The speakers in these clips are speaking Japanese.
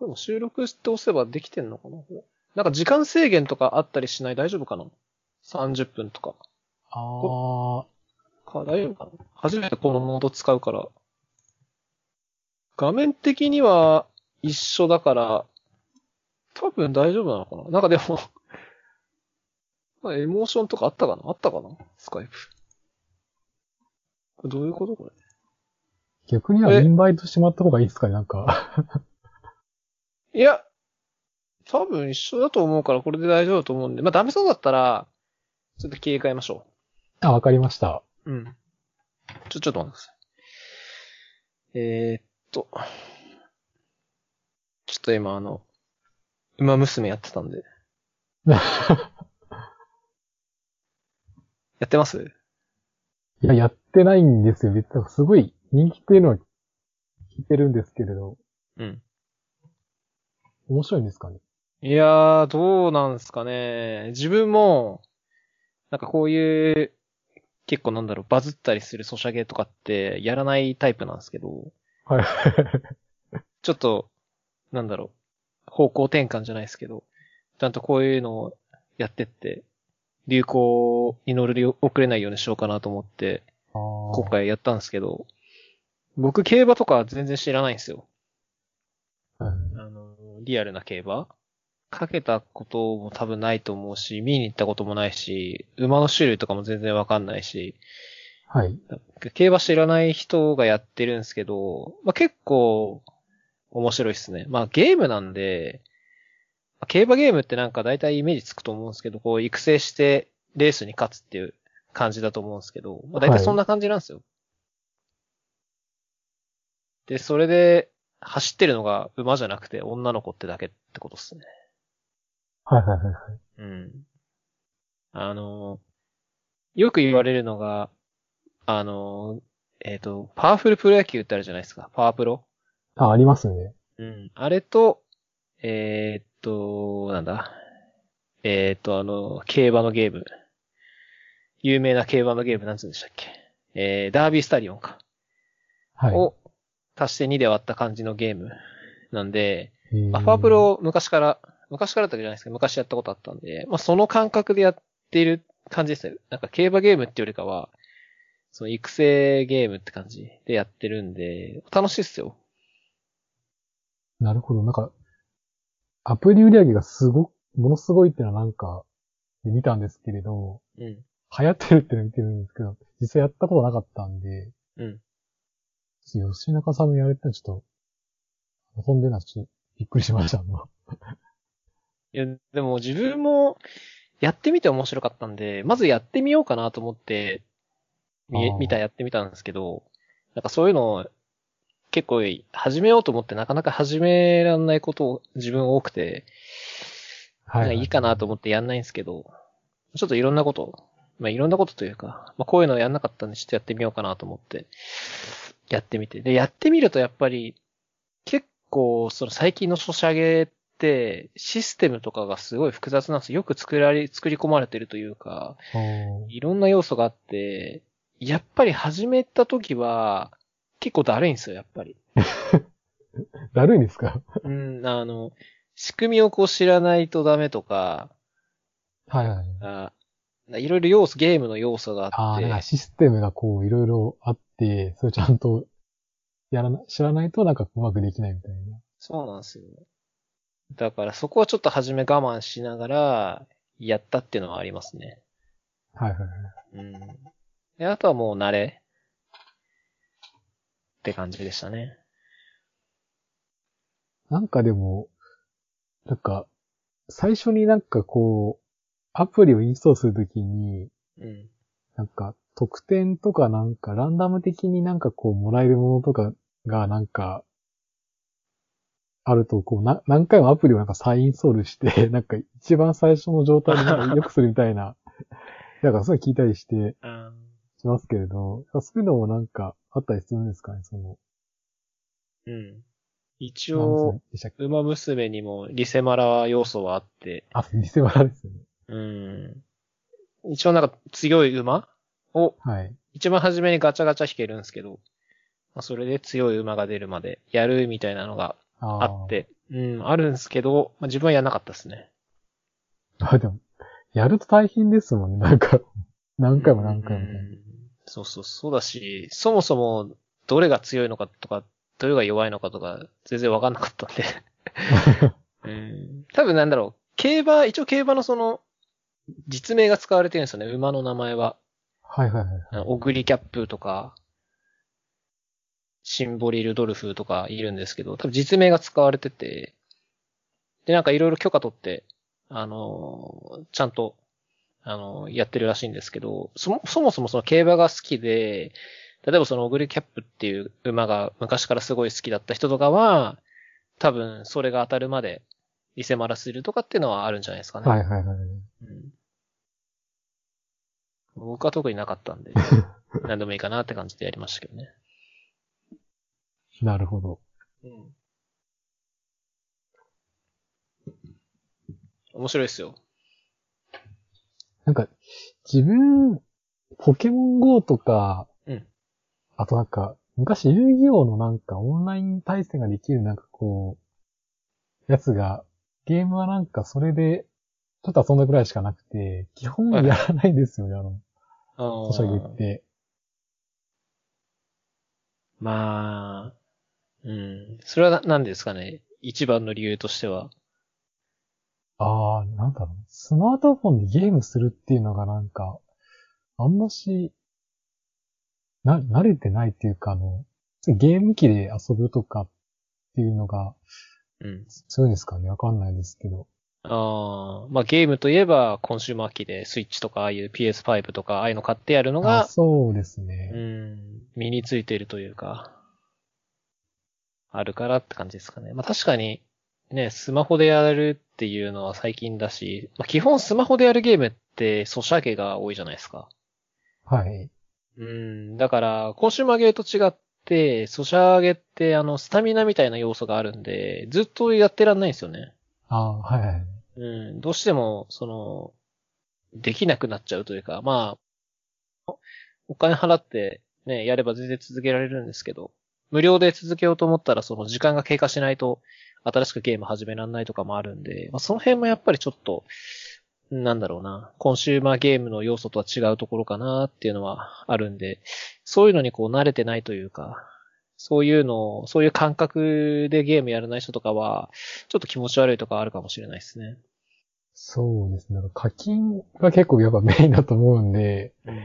これも収録して押せばできてんのかななんか時間制限とかあったりしない？大丈夫かな ?30 分とか。あか、大丈夫かな？初めてこのモード使うから。画面的には一緒だから、多分大丈夫なのかな？なんかでも、まあエモーションとかあったかな？あったかな？スカイプ。これどういうことこれ？ー逆にはインバイトしてもらった方がいいですかね、なんか。いや、多分一緒だと思うからこれで大丈夫だと思うんで、まあダメそうだったら、ちょっと切り替えましょあ、わかりました。う。うん。ちょ、ちょっと待ってください。えー、っと、ちょっと今あの、馬娘やってたんで。やってます？いや、やってないんですよ。別にすごい人気っていうのは聞いてるんですけれど、うん。面白いんですかね？いやー、どうなんすかね。自分も、なんかこういう、結構なんだろう、バズったりするソシャゲとかってやらないタイプなんですけど、はい。ちょっと、なんだろう、方向転換じゃないですけど、ちゃんとこういうのをやってって、流行に乗り遅れないようにしようかなと思って、今今回やったんですけど、僕競馬とか全然知らないんですよ。あの、リアルな競馬？かけたことも多分ないと思うし、見に行ったこともないし、馬の種類とかも全然わかんないし、はい。競馬知らない人がやってるんですけど、まあ、結構面白いですね。まあゲームなんで、まあ競馬ゲームってなんか大体イメージつくと思うんですけど、こう育成してレースに勝つっていう感じだと思うんですけど、まあ大体そんな感じなんですよ。で、それで走ってるのが馬じゃなくて女の子ってだけってことですね。はいはいはいはい。うん。あの、よく言われるのが、あの、えっ、と、パワフルプロ野球ってあるじゃないですか。パワプロ？あ、ありますね。うん。あれと、えーっと、なんだ？えーっと、あの、競馬のゲーム。有名な競馬のゲームなんつうんでしたっけ？えー、ダービースタリオンか。はい。を足して2で割った感じのゲームなんで、えーまあ、パワプロを昔から、昔からだったじゃないですけど、昔やったことあったんで、まあ、その感覚でやっている感じですよ。なんか競馬ゲームってよりかは、その育成ゲームって感じでやってるんで、楽しいっすよ。なるほど。なんか、アプリ売り上げがすごく、ものすごいってのはなんか、で見たんですけれど、うん。流行ってるっての見てるんですけど、実際やったことなかったんで、うん。吉中さんのやれてのちょっと、遊んでるのはちょっとびっくりしました。あの。いや、でも自分もやってみて面白かったんで、まずやってみようかなと思って、見えあー。見たやってみたんですけど、なんかそういうのを結構始めようと思ってなかなか始めらんないことを自分多くて、はい。なんかいいかなと思ってやんないんですけど、ちょっといろんなこと、まあいろんなことというか、まあこういうのやんなかったんでちょっとやってみようかなと思って、やってみて。で、やってみるとやっぱり、結構その最近のソシャゲって、システムとかがすごい複雑なんですよ。よく作られ、作り込まれてるというか、いろんな要素があって、やっぱり始めた時は、結構だるいんですよ、やっぱり。だるいんですか？うん、あの、仕組みをこう知らないとダメとか、はいはい。あいろいろ要素、ゲームの要素がああ、あって、なんかシステムがこう、いろいろあって、それちゃんと、やらな、知らないとなんかうまくできないみたいな。そうなんですよ。だからそこはちょっと初め我慢しながら、やったっていうのはありますね。はいはいはい。うん。で、あとはもう慣れって感じでしたね。なんかでも、なんか、最初になんかこう、アプリをインストールするときに、うん。なんか、特典とかなんか、ランダム的になんかこう、もらえるものとかがなんか、あると、こう、な、何回もアプリをなんか再インストールして、なんか一番最初の状態になんか良くするみたいな、なんかそういうの聞いたりして、あしますけれど、そういうのもなんかあったりするんですかね、その、うん。一何応、馬娘にもリセマラ要素はあって、あ、リセマラですよね。うん。一応なんか強い馬？をはい。一番初めにガチャガチャ引けるんですけど、まあ、それで強い馬が出るまでやるみたいなのがあって、うん、あるんですけど、まあ、自分はやんなかったですね。あ、でも、やると大変ですもんね。なんか、何回も何回も。うんそうそう、そうだし、そもそも、どれが強いのかとか、どれが弱いのかとか、全然わかんなかったんで。うん多分なんだろう、競馬、一応競馬のその、実名が使われてるんですよね、馬の名前は。はいはいはい。オグリキャップとか、シンボリルドルフとかいるんですけど、多分実名が使われてて、で、なんかいろいろ許可取って、あのーちゃんと、あのーやってるらしいんですけど、そも、そもそもその競馬が好きで、例えばそのオグリキャップっていう馬が昔からすごい好きだった人とかは、多分それが当たるまでリセマラするとかっていうのはあるんじゃないですかね。はいはいはい。うん僕は特になかったんで、何でもいいかなって感じでやりましたけどね。なるほど。うん。面白いですよ。なんか、自分、ポケモン GO とか、うんあとなんか、昔遊戯王のなんかオンライン対戦ができるなんかこう、やつが、ゲームはなんかそれで、ちょっと遊んだぐらいしかなくて、基本やらないんですよね、あの、ソシャゲって。まあ、うん。それはな何ですかね。一番の理由としては。ああ、なんだろう。スマートフォンでゲームするっていうのがなんか、あんまし、な、慣れてないっていうか、あの、ゲーム機で遊ぶとかっていうのがうん。強いんですかねわかんないですけど。ああ、まあゲームといえばコンシューマー機でスイッチとかああいう PS5 とかああいうの買ってやるのあが、そうですうね。ん、身についているというか、あるからって感じですかね。まあ確かに、ね、スマホでやるっていうのは最近だし、まあ基本スマホでやるゲームってソシャゲが多いじゃないですか。はい。うん、だから、コンシューマーゲーと違って、ソシャゲってあの、スタミナみたいな要素があるんで、ずっとやってらんないんですよね。ああ、はいはい。うん、どうしても、その、できなくなっちゃうというか、まあ、お金払ってね、やれば全然続けられるんですけど、無料で続けようと思ったらその時間が経過しないと新しくゲーム始められないとかもあるんで、まあ、その辺もやっぱりちょっと、なんだろうな、コンシューマーゲームの要素とは違うところかなっていうのはあるんで、そういうのにこう慣れてないというか、そういうのを、そういう感覚でゲームやらない人とかは、ちょっと気持ち悪いとかあるかもしれないですね。そうですね。なんか課金が結構やっぱメインだと思うんで、うん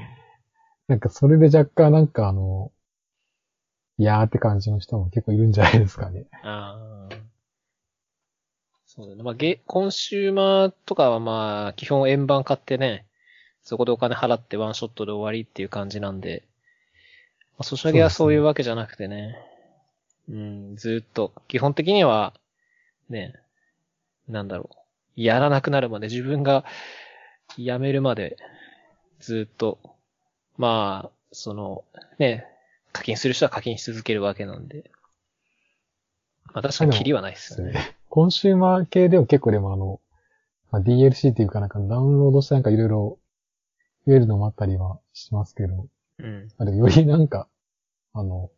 なんかそれで若干なんかあの、いやーって感じの人も結構いるんじゃないですかね。ああ。そうだね。まあ、ゲ、コンシューマーとかはまあ、基本円盤買ってね、そこでお金払ってワンショットで終わりっていう感じなんで、まあ、ソシャゲはそういうわけじゃなくてね、うん、ずーっと、基本的には、ね、なんだろう、やらなくなるまで、自分がやめるまで、ずーっと、まあ、その、ね、課金する人は課金し続けるわけなんで、まあ確かにキリはないですよね。コンシューマー系でも結構でもあの、まあ、DLC っていうかなんかダウンロードしてなんかいろいろ増えるのもあったりはしますけど、うん。あれよりなんか、あの、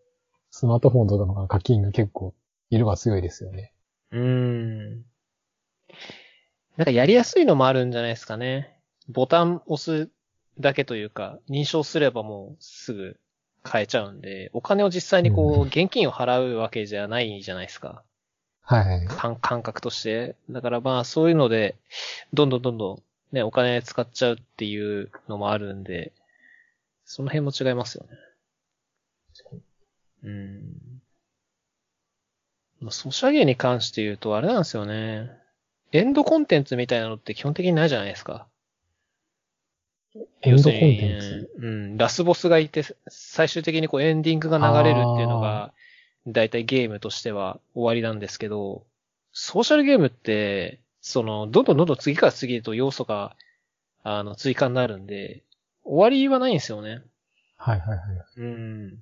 スマートフォンとかの課金が結構色が強いですよね。うーん。なんかやりやすいのもあるんじゃないですかね。ボタン押すだけというか、認証すればもうすぐ買えちゃうんで、お金を実際にこう現金を払うわけじゃないじゃないですか。はい。感感覚として。だからまあそういうので、どんどんどんどんね、お金使っちゃうっていうのもあるんで、その辺も違いますよね。うん。まあ、ソシャゲに関して言うとあれなんですよね。エンドコンテンツみたいなのって基本的にないじゃないですか。エンドコンテンツ？うん、ラスボスがいて、最終的にこうエンディングが流れるっていうのが、だいたいゲームとしては終わりなんですけど、ソーシャルゲームって、その、どんどんどんどん次から次へと要素が、あの、追加になるんで、終わりはないんですよね。はいはいはい。うん。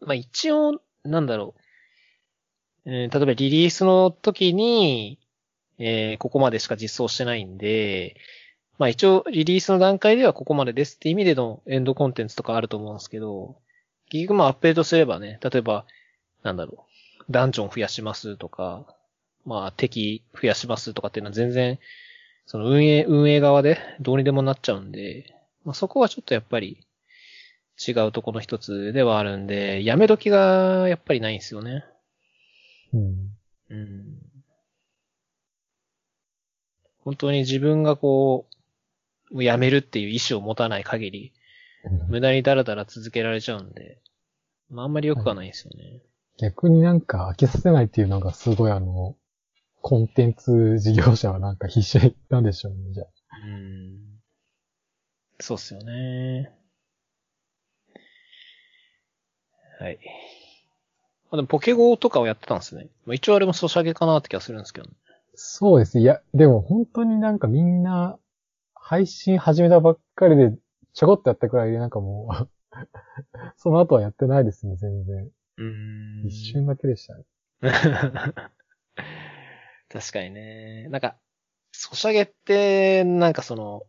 まあ一応、なんだろう。えー例えばリリースの時に、えーここまでしか実装してないんで、まあ一応リリースの段階ではここまでですって意味でのエンドコンテンツとかあると思うんですけど、結局まあアップデートすればね、例えば、なんだろう、ダンジョン増やしますとか、まあ、敵増やしますとかっていうのは全然、その運営、運営側でどうにでもなっちゃうんで、まあそこはちょっとやっぱり違うところの一つではあるんで、やめ時がやっぱりないんですよね。うん。うん。本当に自分がこう、もうやめるっていう意思を持たない限り、無駄にダラダラ続けられちゃうんで、まああんまり良くはないんですよね。逆になんか飽きさせないっていうのがすごいあの、コンテンツ事業者はなんか必死なんでしょうね、じゃあ。うん。そうっすよね。はい。まあ、でもポケゴーとかをやってたんですね。まあ、一応あれもソシャゲかなって気がするんですけどね。そうです。いや、でも本当になんかみんな、配信始めたばっかりで、ちょこっとやったくらいでなんかもう、その後はやってないですね、全然。うーん。一瞬だけでしたね。確かにね。なんか、ソシャゲって、なんかその、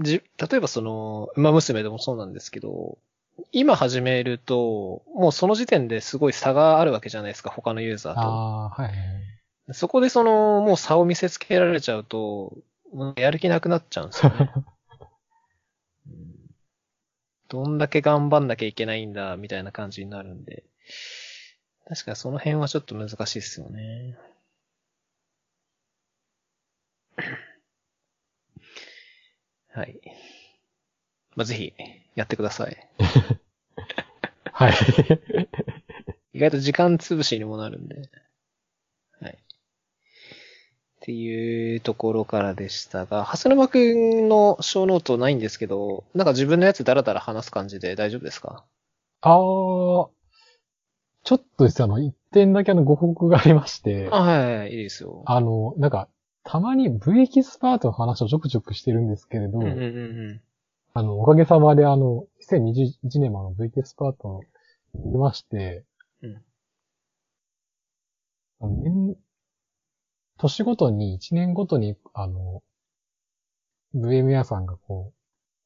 じ、例えばその、馬娘でもそうなんですけど、今始めると、もうその時点ですごい差があるわけじゃないですか、他のユーザーと。ああー、はいはい。そこでその、もう差を見せつけられちゃうと、もうやる気なくなっちゃうんですよね。うんどんだけ頑張んなきゃいけないんだ、みたいな感じになるんで。確かにその辺はちょっと難しいですよね。はい。まあ、ぜひ、やってください。はい。意外と時間潰しにもなるんで。はい。っていうところからでしたが、蓮沼くんのショーノートないんですけど、なんか自分のやつダラダラ話す感じで大丈夫ですか？あー、ちょっとですねあの、一点だけあの、ご報告がありまして、あ、はいはい、いいですよ。あの、なんか、たまに V エキスパートの話をちょくちょくしてるんですけれど、うんうんうんあの、おかげさまであの、2021年もあの V エキスパートを見まして、うん年年ごとに、1年ごとに、あの、VMware さんがこ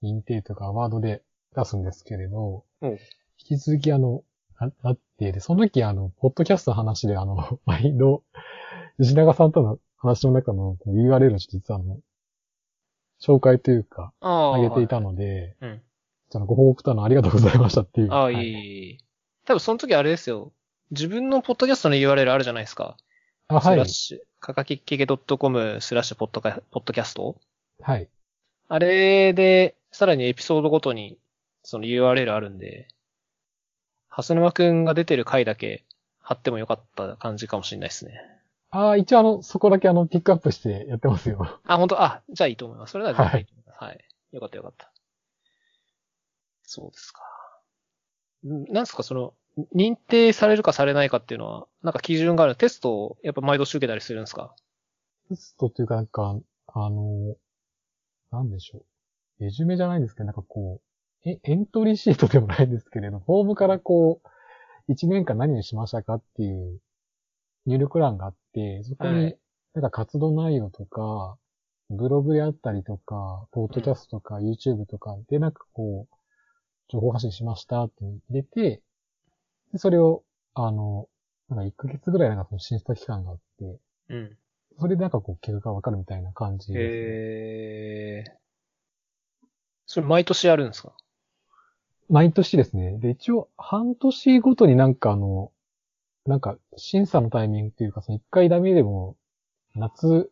う、認定とかアワードで出すんですけれど、うん。引き続きあの、な、なって、で、その時あの、ポッドキャストの話であの、毎度、吉永さんとの話の中の URL を実はあの、紹介というか、あげていたので、はい。うん。そのご報告とあの、ありがとうございましたっていう。ああ、はいいい、いい。多分その時あれですよ。自分のポッドキャストの URL あるじゃないですか。あ、はいスラッ。シュ、かかききけ .com スラッシュポッドカポッドキャストはい。あれで、さらにエピソードごとに、その URL あるんで、ハスヌマくんが出てる回だけ貼ってもよかった感じかもしれないですね。ああ、一応あの、そこだけあの、ピックアップしてやってますよ。あ、本当？あ、じゃあいいと思います。それなら全然いいと思います。はい。よかったよかった。そうですか。んなんですか、その、認定されるかされないかっていうのは、なんか基準がある？テストをやっぱ毎年受けたりするんですか？テストっていうかなんか、あの、なんでしょう。レジュメじゃないんですけど、なんかこう、え、エントリーシートでもないんですけれど、フォームからこう、1年間何をしましたかっていう入力欄があって、そこはにい、なんか活動内容とか、ブログであったりとか、ポッドキャストとか、YouTube とかでなんかこう、情報発信しましたって入れて、でそれを、あの、なんか1ヶ月ぐらいなんかその審査期間があって、うん。それでなんかこう、結果がわかるみたいな感じですね、へー。それ毎年やるんですか？毎年ですね。で、一応、半年ごとになんかあの、なんか、審査のタイミングというか、その一回ダメでも、夏、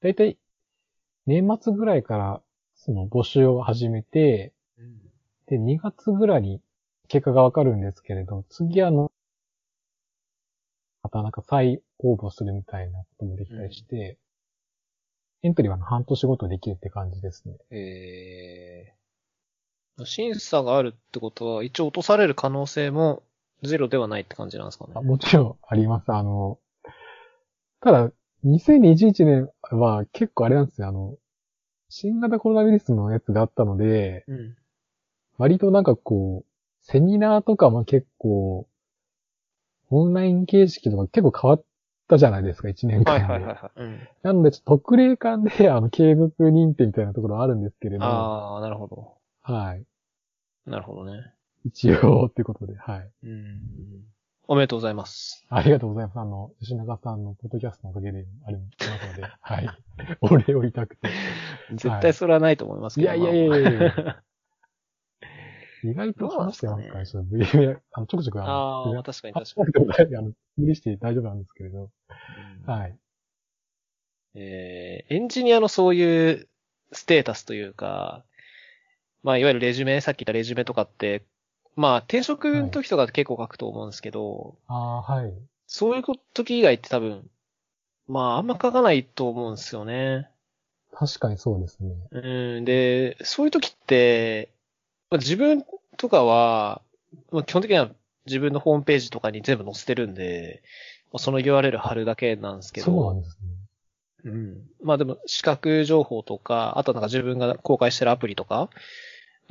だいたい年末ぐらいから、その募集を始めて、で、2月ぐらいに結果がわかるんですけれど、次あの、またなんか再応募するみたいなこともできたりして、エントリーは半年ごとできるって感じですね。えー。審査があるってことは、一応落とされる可能性もゼロではないって感じなんですかねあ。もちろんあります。あの、ただ、2021年は結構あれなんですよ。あの、新型コロナウイルスのやつがあったので、うん。割となんかこう、セミナーとかも結構、オンライン形式とか結構変わったじゃないですか、1年間で。はいはいはいはい。うん。なので、ちょっと特例感で、あの、継続認定みたいなところはあるんですけれど、ああ、なるほど。はい。なるほどね。一応、ってことで、はい。うん。おめでとうございます。ありがとうございます。あの、吉永さんのポッドキャストのおかげで、あれも来ますので、はい。お礼を言いたくて。絶対それはないと思いますけど。いやいやいやいやいやまあ 意外と話してますから、ちょっと VM、あの、ちょくちょくあの、ああ、確かに確かなくても大丈夫、あの、無理して大丈夫なんですけれど。に。はい。えーエンジニアのそういうステータスというか、まあ、いわゆるレジュメ、さっき言ったレジュメとかって、まあ、転職の時とか結構書くと思うんですけど、ああ、はい。そういう時以外って多分、まあ、あんま書かないと思うんですよね。確かにそうですね。うん、で、そういう時って、まあ自分とかは、まあ、基本的には自分のホームページとかに全部載せてるんで、まあその URL 貼るだけなんですけど、そうなんですね。うん。まあでも、視覚情報とか、あとなんか自分が公開してるアプリとか、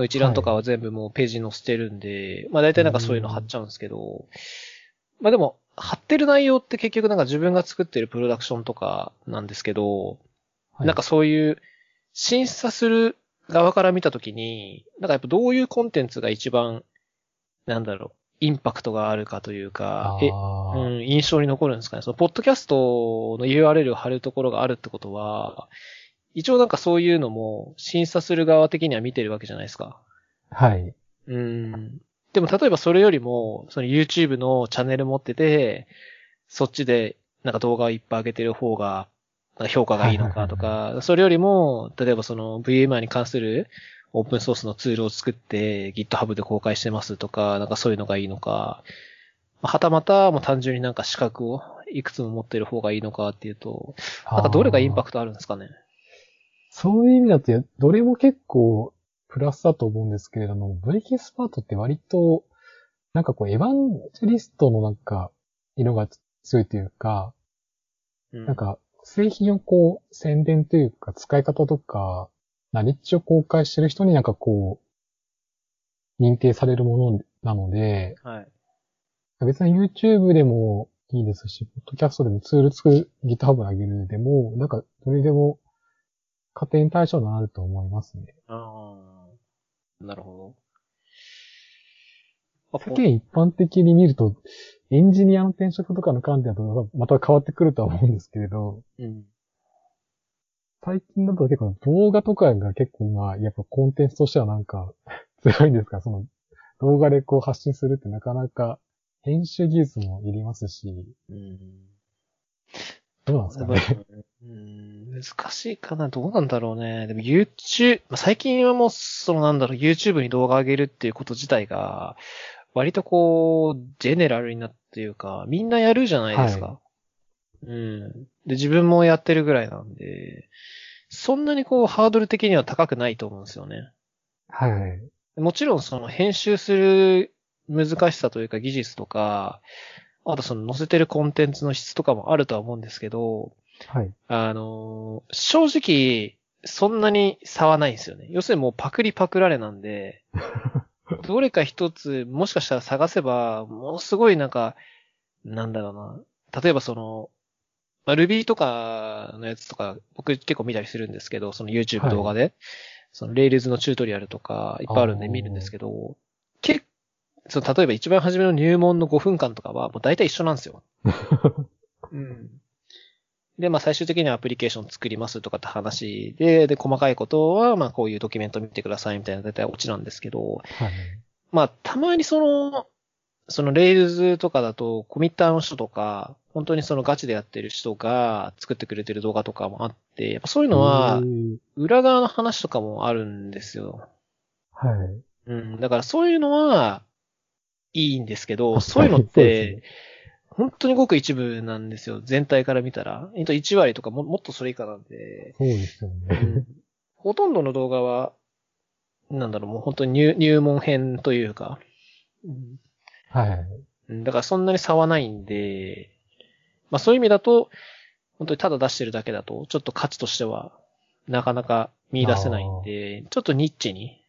の一覧とかは全部もうページに載せてるんで、まあ大体なんかそういうの貼っちゃうんですけど、まあでも、貼ってる内容って結局なんか自分が作ってるプロダクションとかなんですけど、はい、なんかそういう、審査する側から見たときに、なんかやっぱどういうコンテンツが一番、なんだろう、インパクトがあるかというか、え、うん、印象に残るんですかね。その、ポッドキャストの URL を貼るところがあるってことは、一応なんかそういうのも審査する側的には見てるわけじゃないですか。はい。うん。でも例えばそれよりも、その YouTube のチャンネル持ってて、そっちでなんか動画をいっぱい上げてる方が、評価がいいのかとか、それよりも、例えばその VMI に関するオープンソースのツールを作って GitHub で公開してますとか、なんかそういうのがいいのか、まあはたまたもう単純になんか資格をいくつも持ってる方がいいのかっていうと、なんかどれがインパククトあるんですかね。そういう意味だと、どれも結構プラスだと思うんですけれども、ブリキスパートって割と、なんかこう、エヴァンジェリストのなんか、色が強いというか、うんなんか、製品をこう、宣伝というか、使い方とか、何っちを公開してる人になんかこう、認定されるものなので、はい。別に YouTube でもいいですし、ポッドキャストでもツール作る、GitHub に上げるでも、なんか、どれでも、家庭対象になると思いますね。ああ。なるほど。世間一般的に見ると、エンジニアの転職とかの観点だとまた変わってくるとは思うんですけれど、うん。最近だと結構動画とかが結構今、やっぱコンテンツとしてはなんか 強いんですか？その動画でこう発信するってなかなか編集技術もいりますし、うん。どうなんですかね。うん、難しいかな。どうなんだろうね。でも YouTube、まあ最近はもう、そのなんだろう、YouTube に動画上げるっていうこと自体が、割とこう、ジェネラルになっていうか、みんなやるじゃないですか。はうん。で、自分もやってるぐらいなんで、そんなにこう、ハードル的には高くないと思うんですよね。はいはい。もちろんその編集する難しさというか技術とか、あとその載せてるコンテンツの質とかもあるとは思うんですけど、はい。あのー正直、そんなに差はないんですよね。要するにもうパクリパクられなんで、どれか一つ、もしかしたら探せば、ものすごいなんか、なんだろうな。例えばその、まあ、Ruby とかのやつとか、僕結構見たりするんですけど、その YouTube 動画で、その Rails のチュートリアルとかいっぱいあるんで見るんですけど、結その例えば一番初めの入門の5分間とかはもう大体一緒なんですよ。うん。で、まあ最終的にはアプリケーション作りますとかって話で、で、細かいことは、まあこういうドキュメント見てくださいみたいな大体オチなんですけど、はい。まあたまにその、その Rails とかだとコミッターの人とか、本当にそのガチでやってる人が作ってくれてる動画とかもあって、やっぱそういうのは裏側の話とかもあるんですよ。はい。うん。だからそういうのは、いいんですけど、そういうのって、本当にごく一部なんですよ。全体から見たら。えっと、1割とかももっとそれ以下なんで、そうですようね。んほとんどの動画は、なんだろう、もう本当に入入門編というか、うんはい。うんだからそんなに差はないんで、まあそういう意味だと、本当にただ出してるだけだと、ちょっと価値としては、なかなか見出せないんで、ちょっとニッチに、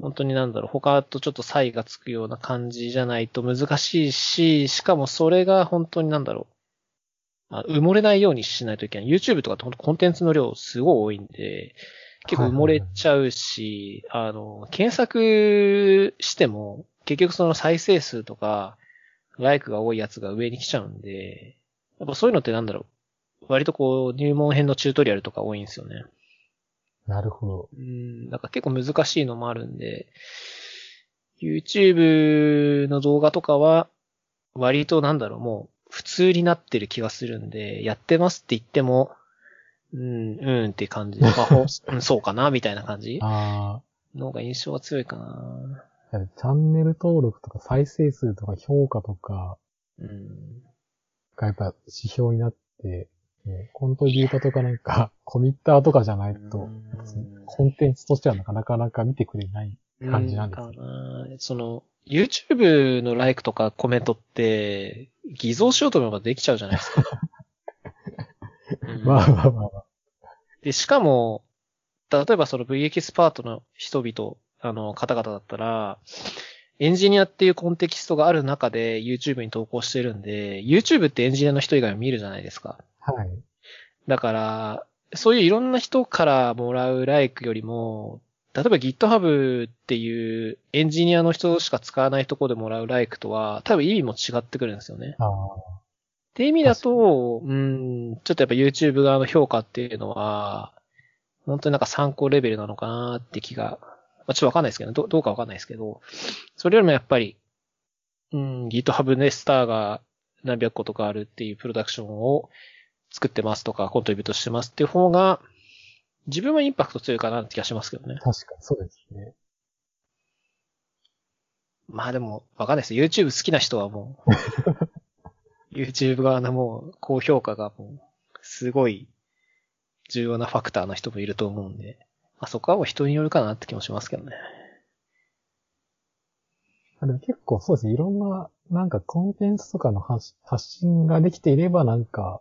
本当になんだろう、他とちょっと差異がつくような感じじゃないと難しいし、しかもそれが本当になんだろう、埋もれないようにしないといけない。YouTube とかって本当コンテンツの量すごい多いんで、結構埋もれちゃうし、あの、検索しても、結局その再生数とか、ライクが多いやつが上に来ちゃうんで、やっぱそういうのってなんだろう。割とこう、入門編のチュートリアルとか多いんですよね。なるほど。うん、なんか結構難しいのもあるんで、YouTube の動画とかは、割となんだろう、もう普通になってる気がするんで、やってますって言っても、うん、うんって感じ。うん、そうかな、みたいな感じあの方が印象は強いかな。あ、チャンネル登録とか再生数とか評価とかうん。がやっぱ指標になって、ねコントビューターとかなんか、コミッターとかじゃないとうん、コンテンツとしてはなかなかなか見てくれない。感じなんですかな。その、YouTube のライクとかコメントって、偽造しようと思えばできちゃうじゃないですか。う んまあまあまあまあ。で、しかも、例えばその V エキスパートの人々、あの、方々だったら、エンジニアっていうコンテキストがある中で YouTube に投稿してるんで、YouTube ってエンジニアの人以外も見るじゃないですか。はい。だから、そういういろんな人からもらうライクよりも、例えば GitHub っていうエンジニアの人しか使わないところでもらうライクとは、多分意味も違ってくるんですよね。ああ。って意味だと、うん、ちょっとやっぱ YouTube 側の評価っていうのは、本当になんか参考レベルなのかなって気が、まあ、ちょっとわかんないですけど、どどうかわかんないですけど、それよりもやっぱり、うん、GitHub でスターが何百個とかあるっていうプロダクションを作ってますとか、コントリビュートしてますっていう方が、自分はインパクト強いかなって気がしますけどね。確かにそうですね。まあでも、わかんないです。YouTube 好きな人はもう、YouTube 側のもう、高評価がもう、すごい重要なファクターの人もいると思うんで、まあそこはもう人によるかなって気もしますけどね。あでも結構そうですね。いろんな、なんかコンテンツとかの発発信ができていればなんか、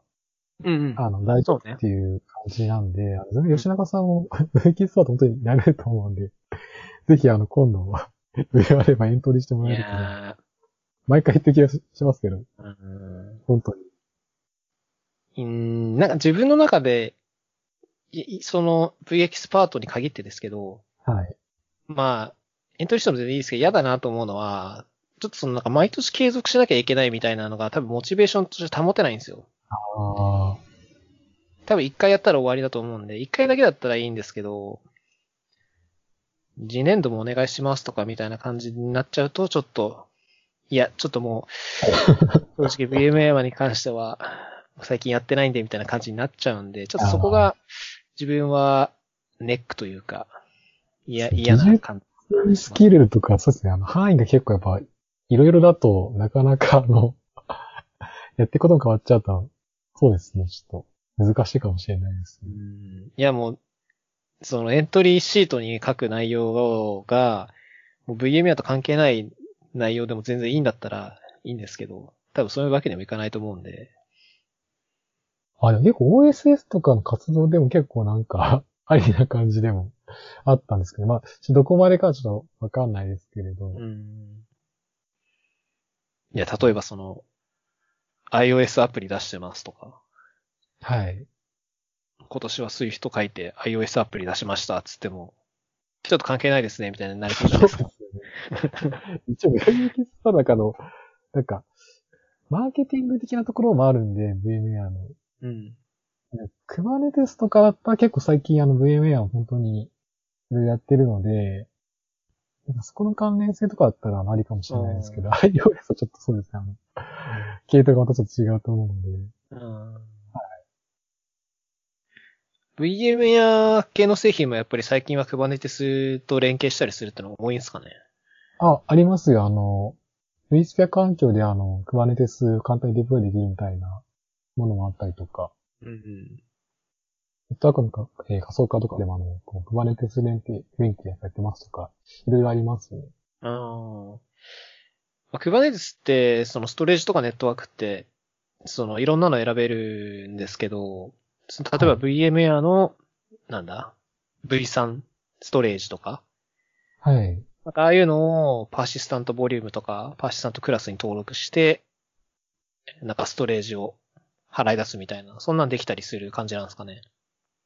うんうん。あの、大丈夫っていう感じなんで、あの全然吉永さんも、vExpert 本当にやれると思うんで、ぜひあの、今度は、上あればエントリーしてもらえるとね、や毎回言ってる気がししますけど、ー、うん本当に。うん、なんか自分の中で、いいその V エキスパートに限ってですけど、はい。まあ、エントリーしても全然いいですけど、嫌だなと思うのは、ちょっとそのなんか毎年継続しなきゃいけないみたいなのが多分モチベーションとして保てないんですよ。ああ、多分一回やったら終わりだと思うんで、一回だけだったらいいんですけど、次年度もお願いしますとかみたいな感じになっちゃうと、ちょっと、いや、ちょっともう、正直 VMA に関しては、最近やってないんでみたいな感じになっちゃうんで、ちょっとそこが自分はネックというか、いや、嫌な感じ。スキルとか、そうですね、あの、範囲が結構やっぱ、いろいろだとなかなかあの、やっていくことも変わっちゃうと、そうですね、ちょっと難しいかもしれないですうね。んいやもう、そのエントリーシートに書く内容が、もう VMA と関係ない内容でも全然いいんだったらいいんですけど、多分そういうわけにもいかないと思うんで。あ、でも結構 OSS とかの活動でも結構なんか、ありな感じでもあったんですけど、まあ、どこまでかはちょっとわかんないですけれど。うん。いや、例えばその、iOS アプリ出してますとか、はい。今年は Swift 書いて iOS アプリ出しましたっつっても、ちょっと関係ないですね、みたいになりそうじゃないですか。一応、ブレイキスパのなんか、マーケティング的なところもあるんで、VMware の。うん。Kubernetes とかだったら結構最近あの VMware は本当にやってるので、なんかそこの関連性とかだったらありかもしれないですけど、iOS はちょっとそうですね、系統がまたちょっと違うと思うので。うん。VMware 系の製品もやっぱり最近は Kubernetes と連携したりするってのが多いんですかね？あ、ありますよ、あの、vSphere 環境であの、Kubernetes 簡単にデプロイできるみたいなものもあったりとか、うんうん。ネットワークのか、えー仮想化とかでもあの、こう Kubernetes 連携、連携やってますとか、いろいろありますね。あーまあ。Kubernetes って、そのストレージとかネットワークって、そのいろんなの選べるんですけど、例えばはい VMware の、なんだ ?V3 ストレージとか、はい。なんかああいうのをパーシスタントボリュームとか、パーシスタントクラスに登録して、なんかストレージを払い出すみたいな、そんなんできたりする感じなんですかね。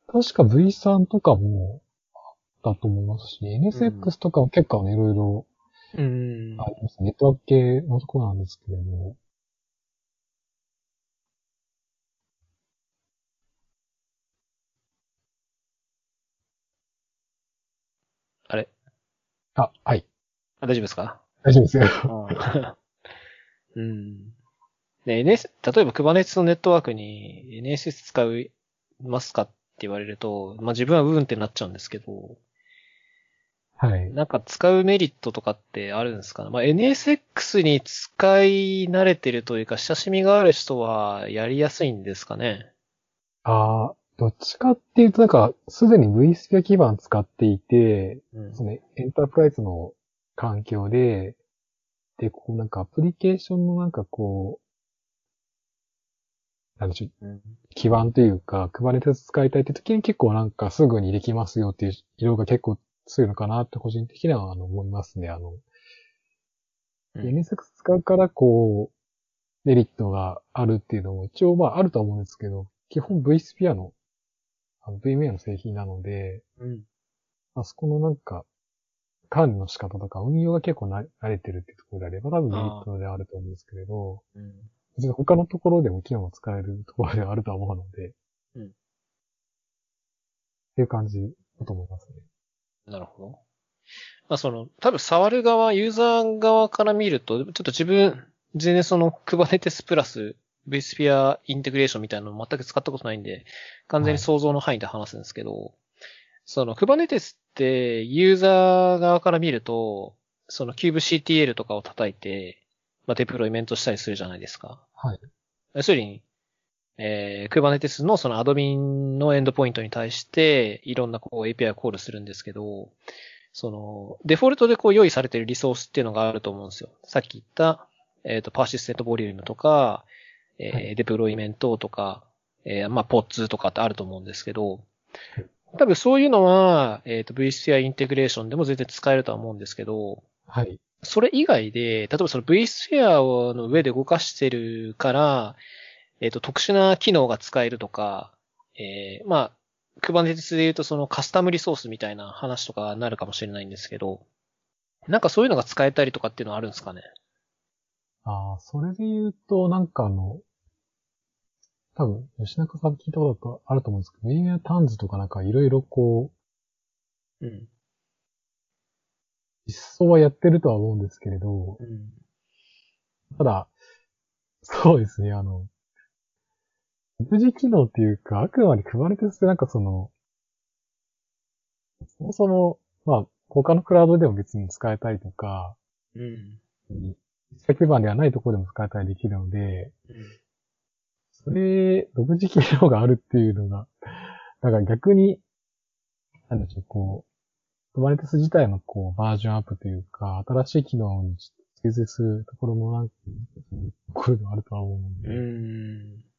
確か V3 とかも、あったと思いますし、NSX とかも結構ね、いろいろうん。ありますネットワーク系のとこなんですけれども、あれ？あ、はい。あ大丈夫ですか？大丈夫ですよ。うん。ね、NS、例えば Kubernetes のネットワークに NSS 使いますかって言われると、まあ自分はうんってなっちゃうんですけど、はい。なんか使うメリットとかってあるんですかね？まあ NSX に使い慣れてるというか、親しみがある人はやりやすいんですかね？ああ、どっちかっていうと、なんか、すでに vSphere 基盤使っていて、うん。そのエンタープライズの環境で、で、こうなんかアプリケーションのなんかこう、なんでしょう、うん基盤というか、Kubernetes 使いたいって時に結構なんかすぐにできますよっていう色が結構強いのかなって個人的にはあの思いますね。あの、うん NSX 使うからこう、メリットがあるっていうのも一応まああるとは思うんですけど、基本 vSphere の、あの VMware の製品なので、うん。あそこのなんか、管理の仕方とか運用が結構な慣れてるっていうところであれば多分メリットではあると思うんですけれど、うん。別に他のところでも機能が使えるところではあるとは思うので、うんっていう感じだと思いますね。なるほど。まあその、多分触る側、ユーザー側から見ると、ちょっと自分、全然その Kubernetes プラス vSphere インテグレーションみたいなの全く使ったことないんで、完全に想像の範囲で話すんですけど、その Kubernetes ってユーザー側から見ると、その kubectl とかを叩いて、まあデプロイメントしたりするじゃないですか。はい。要するに、えー、Kubernetes のそのアドミンのエンドポイントに対して、いろんなこう API をコールするんですけど、その、デフォルトでこう用意されているリソースっていうのがあると思うんですよ。さっき言った、えっ、と、パーシステントボリュームとか、えーはいデプロイメントとか、えーまあ、ポッツとかってあると思うんですけど、多分そういうのは、えっ、と、VCI インテグレーションでも全然使えるとは思うんですけど、はい。それ以外で、例えばその vSphere の上で動かしてるから、えっ、と、特殊な機能が使えるとか、えー、まあ、Kubernetes で言うとそのカスタムリソースみたいな話とかになるかもしれないんですけど、なんかそういうのが使えたりとかっていうのはあるんですかね？ああ、それで言うと、なんかあの、多分、吉中さん聞いたことあると思うんですけど、メインやタンズとかなんかいろいろこう、うん。実装はやってるとは思うんですけれど、うん。ただ、そうですね、あの、独自機能っていうか、あくまで Kubernetes ってなんかその、そもそも、まあ、他のクラウドでも別に使えたりとか、うん。スペック版ではないところでも使えたりできるので、それ、独自機能があるっていうのが、だから逆に、なんでしょう、こう、Kubernetes 自体のこう、バージョンアップというか、新しい機能に追随するところもなんか、ところではあるとは思うのうで、ん。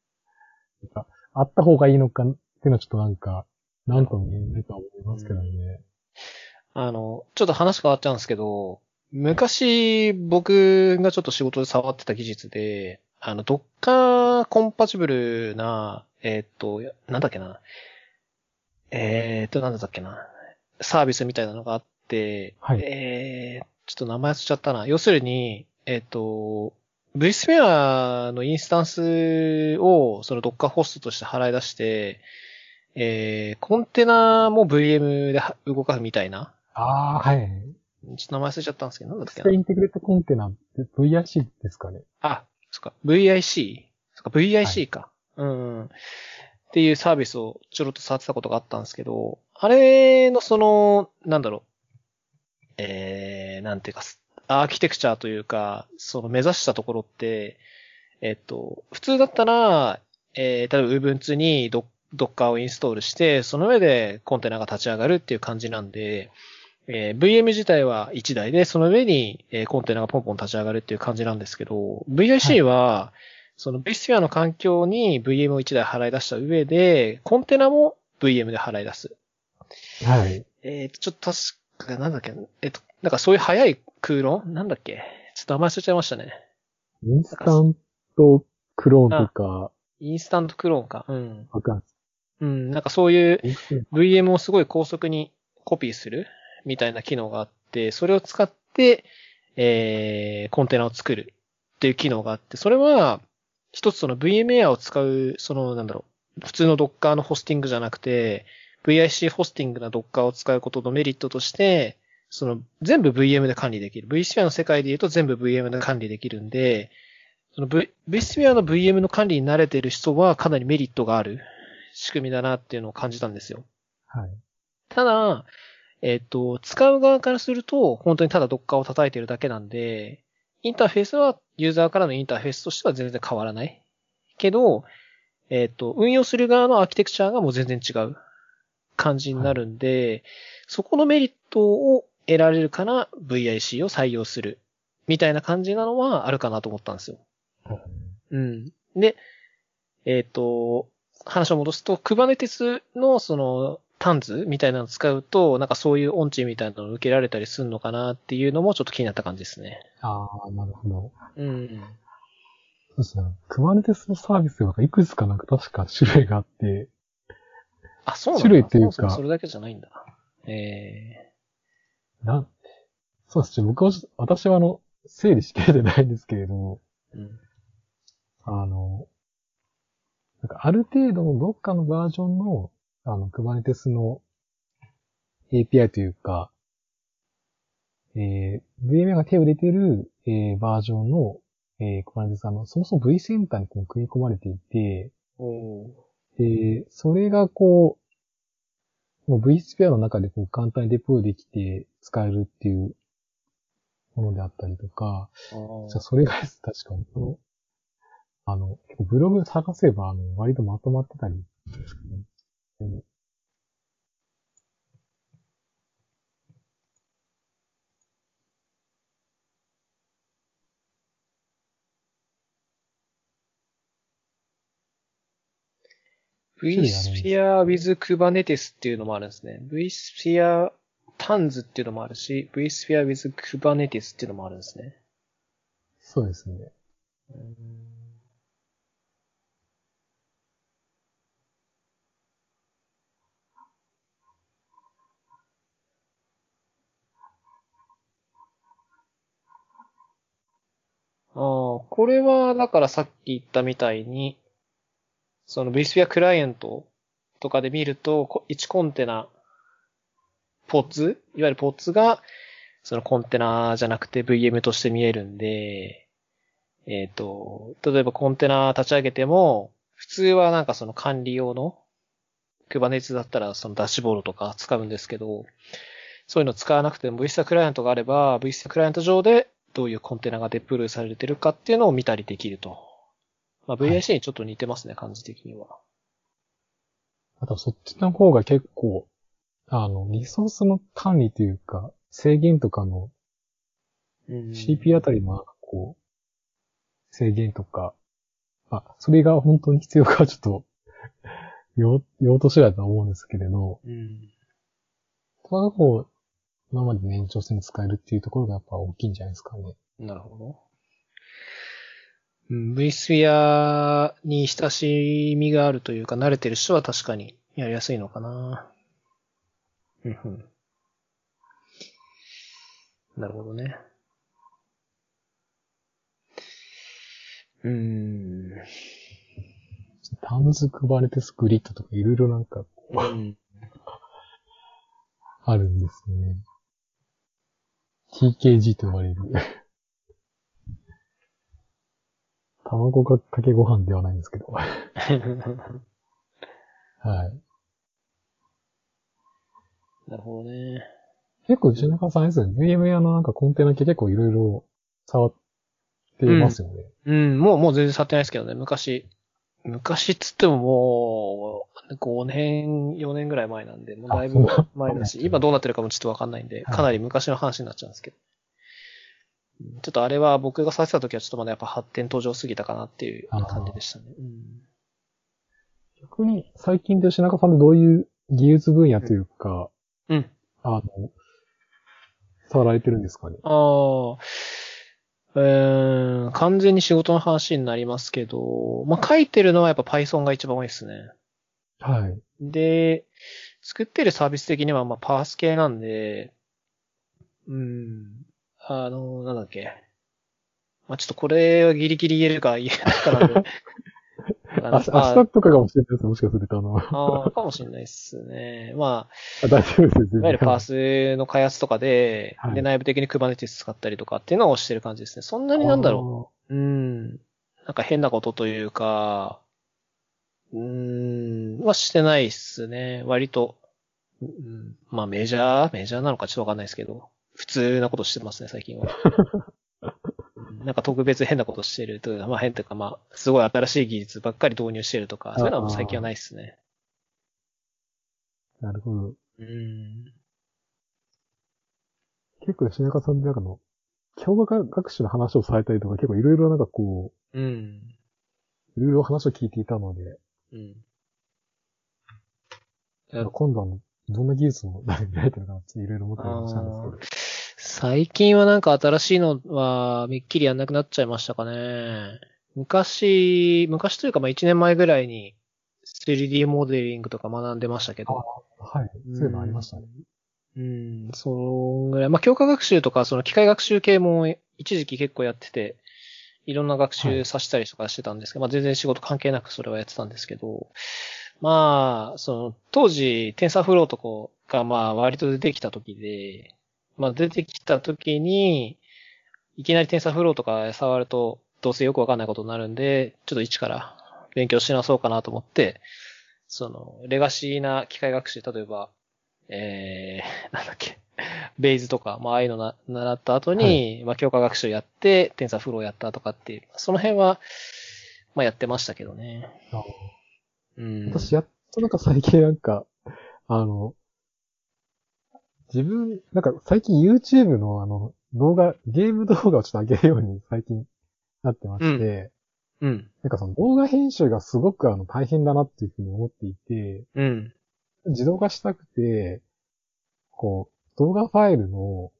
あった方がいいのかっていうのはちょっとなんか、なんとも言えないとは思いますけどね。あの、ちょっと話変わっちゃうんですけど、昔僕がちょっと仕事で触ってた技術で、あの、Docker コンパチブルな、えーっと、なんだっけな。えーっと、なんだっけな。サービスみたいなのがあって、はいえー、ちょっと名前忘れちゃったな。要するに、えーっと、vSphere のインスタンスをその Docker ホストとして払い出して、えー、コンテナも VM では動かすみたいな。ああ、はい。ちょっと名前忘れちゃったんですけど、なんだっけな。ンテグレートコンテナって VIC ですかね。あ、そっか、VIC? そっか、VIC か。うんうん。っていうサービスをちょろっと触ってたことがあったんですけど、あれのその、なんだろう。えー、なんていうか、アーキテクチャというか、その目指したところって、えっと、普通だったら、えー、例えば Ubuntu にドドッカーをインストールして、その上でコンテナが立ち上がるっていう感じなんで、えー VM 自体は1台で、その上に、えーコンテナがポンポン立ち上がるっていう感じなんですけど、VIC は、その vSphere の環境に VM を1台払い出した上で、コンテナも VM で払い出す。はい。えっ、と、ちょっと確か、なんだっけ、えっ、と、なんかそういう早い空論？なんだっけ？ちょっと名前忘れちゃいましたね。インスタントクローンとか、インスタントクローンか。うん。わかんないうん、なんかそういう。VM をすごい高速にコピーする？みたいな機能があって、それを使って、えー、コンテナを作るっていう機能があって、それは、一つその VMware を使う、その、なんだろう、普通の Docker のホスティングじゃなくて、VIC ホスティングな Docker を使うことのメリットとして、その、全部 VM で管理できる。vSphere の世界で言うと全部 VM で管理できるんで、その v、vSphere の VM の管理に慣れてる人はかなりメリットがある仕組みだなっていうのを感じたんですよ。はい。ただ、えっ、と、使う側からすると、本当にただ Docker を叩いてるだけなんで、インターフェースは、ユーザーからのインターフェースとしては全然変わらない。けど、えっ、と、運用する側のアーキテクチャがもう全然違う感じになるんで、そこのメリットを得られるから VIC を採用する。みたいな感じなのはあるかなと思ったんですよ。うん。で、えっ、と、話を戻すと、Kubernetes のその、タンズみたいなのを使うと、なんかそういう音痴みたいなのを受けられたりするのかなっていうのもちょっと気になった感じですね。ああ、なるほど。うん。そうですね。クマネテスのサービスがいくつかなんか確か種類があって、あ、そうなんだ。種類っていうかそもそれだけじゃないんだ。えなん、そうですね。僕は、私はあの、整理しきれてないんですけれども、ー、うん。あの、なんかある程度のどっかのバージョンの、あの、Kubernetes の API というか、えー、VMware が手を入れてる、えー、バージョンの、えー、Kubernetes あの、そもそも V センターにこう組み込まれていて、で、それがこう、もう vSphere の中でこう簡単にデプロイできて使えるっていうものであったりとか、じゃあそれが確かに、あの、ブログ探せば、あの、割とまとまってたり、でも vSphere with Kubernetes っていうのもあるんですね。vSphere Tons っていうのもあるし、vSphere with Kubernetes っていうのもあるんですね。そうですね。ああ、これは、だからさっき言ったみたいに、その vSphere クライアントとかで見ると、1コンテナ、ポッツいわゆるポッツが、そのコンテナじゃなくて VM として見えるんで、えっ、と、例えばコンテナ立ち上げても、普通はなんかその管理用の、Kubernetes だったらそのダッシュボードとか使うんですけど、そういうの使わなくても vSphere クライアントがあれば、vSphere クライアント上でどういうコンテナがデプロイされてるかっていうのを見たりできると。まあ、はい VIC にちょっと似てますね、感じ的には。あとそっちの方が結構、あの、リソースの管理というか、制限とかのうん CP あたりのなんかこう、制限とか、あ、それが本当に必要かはちょっと、用、用途次第だと思うんですけれど、うん。そこがこう、今までの延長線に使えるっていうところがやっぱ大きいんじゃないですかね。なるほど。うん、vSphere に親しみがあるというか、慣れてる人は確かにやりやすいのかな。うんうん。なるほどね。うーん。タンズクバネテスグリッドとかいろいろなんかうん。あるんですよね。TKG と呼ばれる。卵かかけご飯ではないんですけど。はい。なるほどね。結構、ジ中さんあれですよね。VMware のなんかコンテナ系結構いろいろ触ってますよね。うん、もう、もう全然触ってないですけどね。昔。昔っつってももう、5年、4年ぐらい前なんで、もうだいぶ前だし、今どうなってるかもちょっとわかんないんで、はいかなり昔の話になっちゃうんですけど。うんちょっとあれは僕がされてた時はちょっとまだやっぱ発展途上すぎたかなっていう感じでしたね。うん逆に、最近で吉中さんってどういう技術分野というか、うん。あの、触られてるんですかね？ああ、えー、完全に仕事の話になりますけど、まあ、書いてるのはやっぱ Python が一番多いですね。はい。で、作ってるサービス的には、まあ、パース系なんで、うん。あの、なんだっけ。まあ、ちょっとこれはギリギリ言えるか言えないかなんで。明日明日とかかもしれないです。もしかするとあの、ああ、かもしれないですね。まあ、あ大丈夫です。いわゆるパースの開発とかで、はいで、内部的に Kubernetes 使ったりとかっていうのをしてる感じですね。そんなになんだろう。うん。なんか変なことというか、うーん、はしてないっすね。割と。うん、まあメジャー？メジャーなのかちょっとわかんないですけど、普通なことしてますね、最近は。う んなんか特別変なことしてるというか、まあ変というかまあ、すごい新しい技術ばっかり導入してるとか、そういうのはもう最近はないっすね。なるほど。うん。結構吉中さんでなんかあの、教科学習の話をされたりとか結構いろいろなんかこうん。う、いろいろ話を聞いていたので、うん。今度はどんな技術を見られてるのかなっていろいろ思ったりもしたんですけど。最近はなんか新しいのはめっきりやんなくなっちゃいましたかね。昔、昔というかまあ1年前ぐらいに 3D モデリングとか学んでましたけど。はい。そういうのありましたね。うん、そのぐらい。まあ、教科学習とか、その機械学習系も一時期結構やってて、いろんな学習させたりとかしてたんですけど、まあ、全然仕事関係なくそれはやってたんですけど、まあ、その、当時、テンサーフローとかが、まあ、割と出てきた時で、まあ、出てきた時に、いきなりテンサーフローとか触ると、どうせよくわかんないことになるんで、ちょっと一から勉強し直そうかなと思って、その、レガシーな機械学習、例えば、えー、なんだっけ、ベイズとか、まあ、ああいうのな、習った後に、まあ、教科学習やって、テンサーフローやったとかっていう、その辺は、まあ、やってましたけどね。あうん。私やっとなんか最近なんか、あの、自分、なんか最近 YouTube のあの動画、ゲーム動画をちょっと上げるように最近なってまして、うん。なんかその動画編集がすごくあの大変だなっていうふうに思っていて、うん。自動化したくて、こう、動画ファイルの、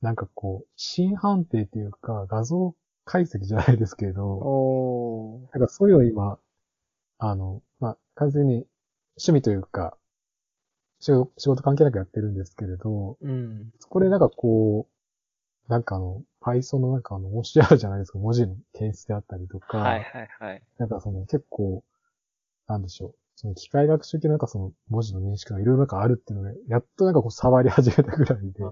なんかこう、新判定っていうか、画像解析じゃないですけど、おなんかそういうのを今、あの、まあ、完全に趣味というか、仕事仕事関係なくやってるんですけれど、ー。うん。そこでなんかこう、なんかあの、Python のなんかあの、模試あるじゃないですか、文字の検出であったりとか、はいはいはい。なんかその結構、なんでしょう、その機械学習系のなんかその文字の認識がいろいろなんかあるっていうので、やっとなんかこう触り始めたぐらいで、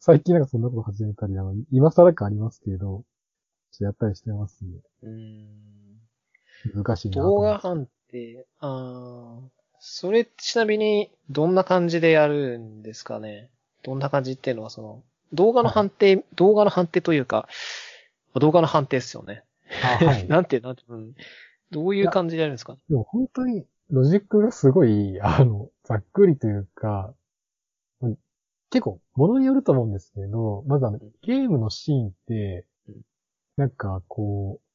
最近なんかそんなこと始めたり、あの、今更感ありますけれど、ちょっとやったりしてますね。うん。難しいな。動画判定、ああ、それちなみにどんな感じでやるんですかね？どんな感じっていうのはその、動画の判定、動画の判定というか、動画の判定ですよね。あはい。なんて、なんて、うん。どういう感じでやるんですかでも本当にロジックがすごい、あの、ざっくりというか、うん結構、ものによると思うんですけど、まずあの、ゲームのシーンってうん、なんかこう、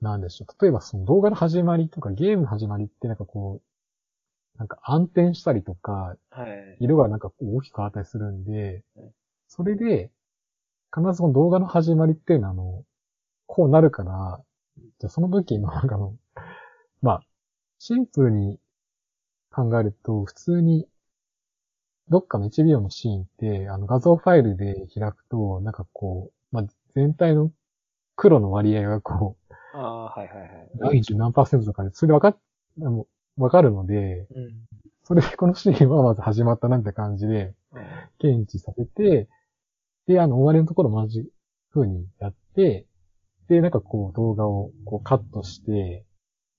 なんでしょう。例えばその動画の始まりとかゲームの始まりってなんかこう、なんか暗転したりとか、はい。色がなんか大きく変わったりするんでうん、それで、必ずこの動画の始まりっていうのは、あの、こうなるから、じゃあその時の、なんかあの、まあ、シンプルに考えると、普通に、どっかの1秒のシーンって、あの画像ファイルで開くと、なんかこう、まあ、全体の黒の割合がこああ、はいはいはい。う、何十何パーセントとかで、それでわかっ、あのわかるので、うん。それでこのシーンはまず始まったなって感じで、検知させて、で、あの、終わりのところも同じ風にやって、で、なんかこう動画をこうカットして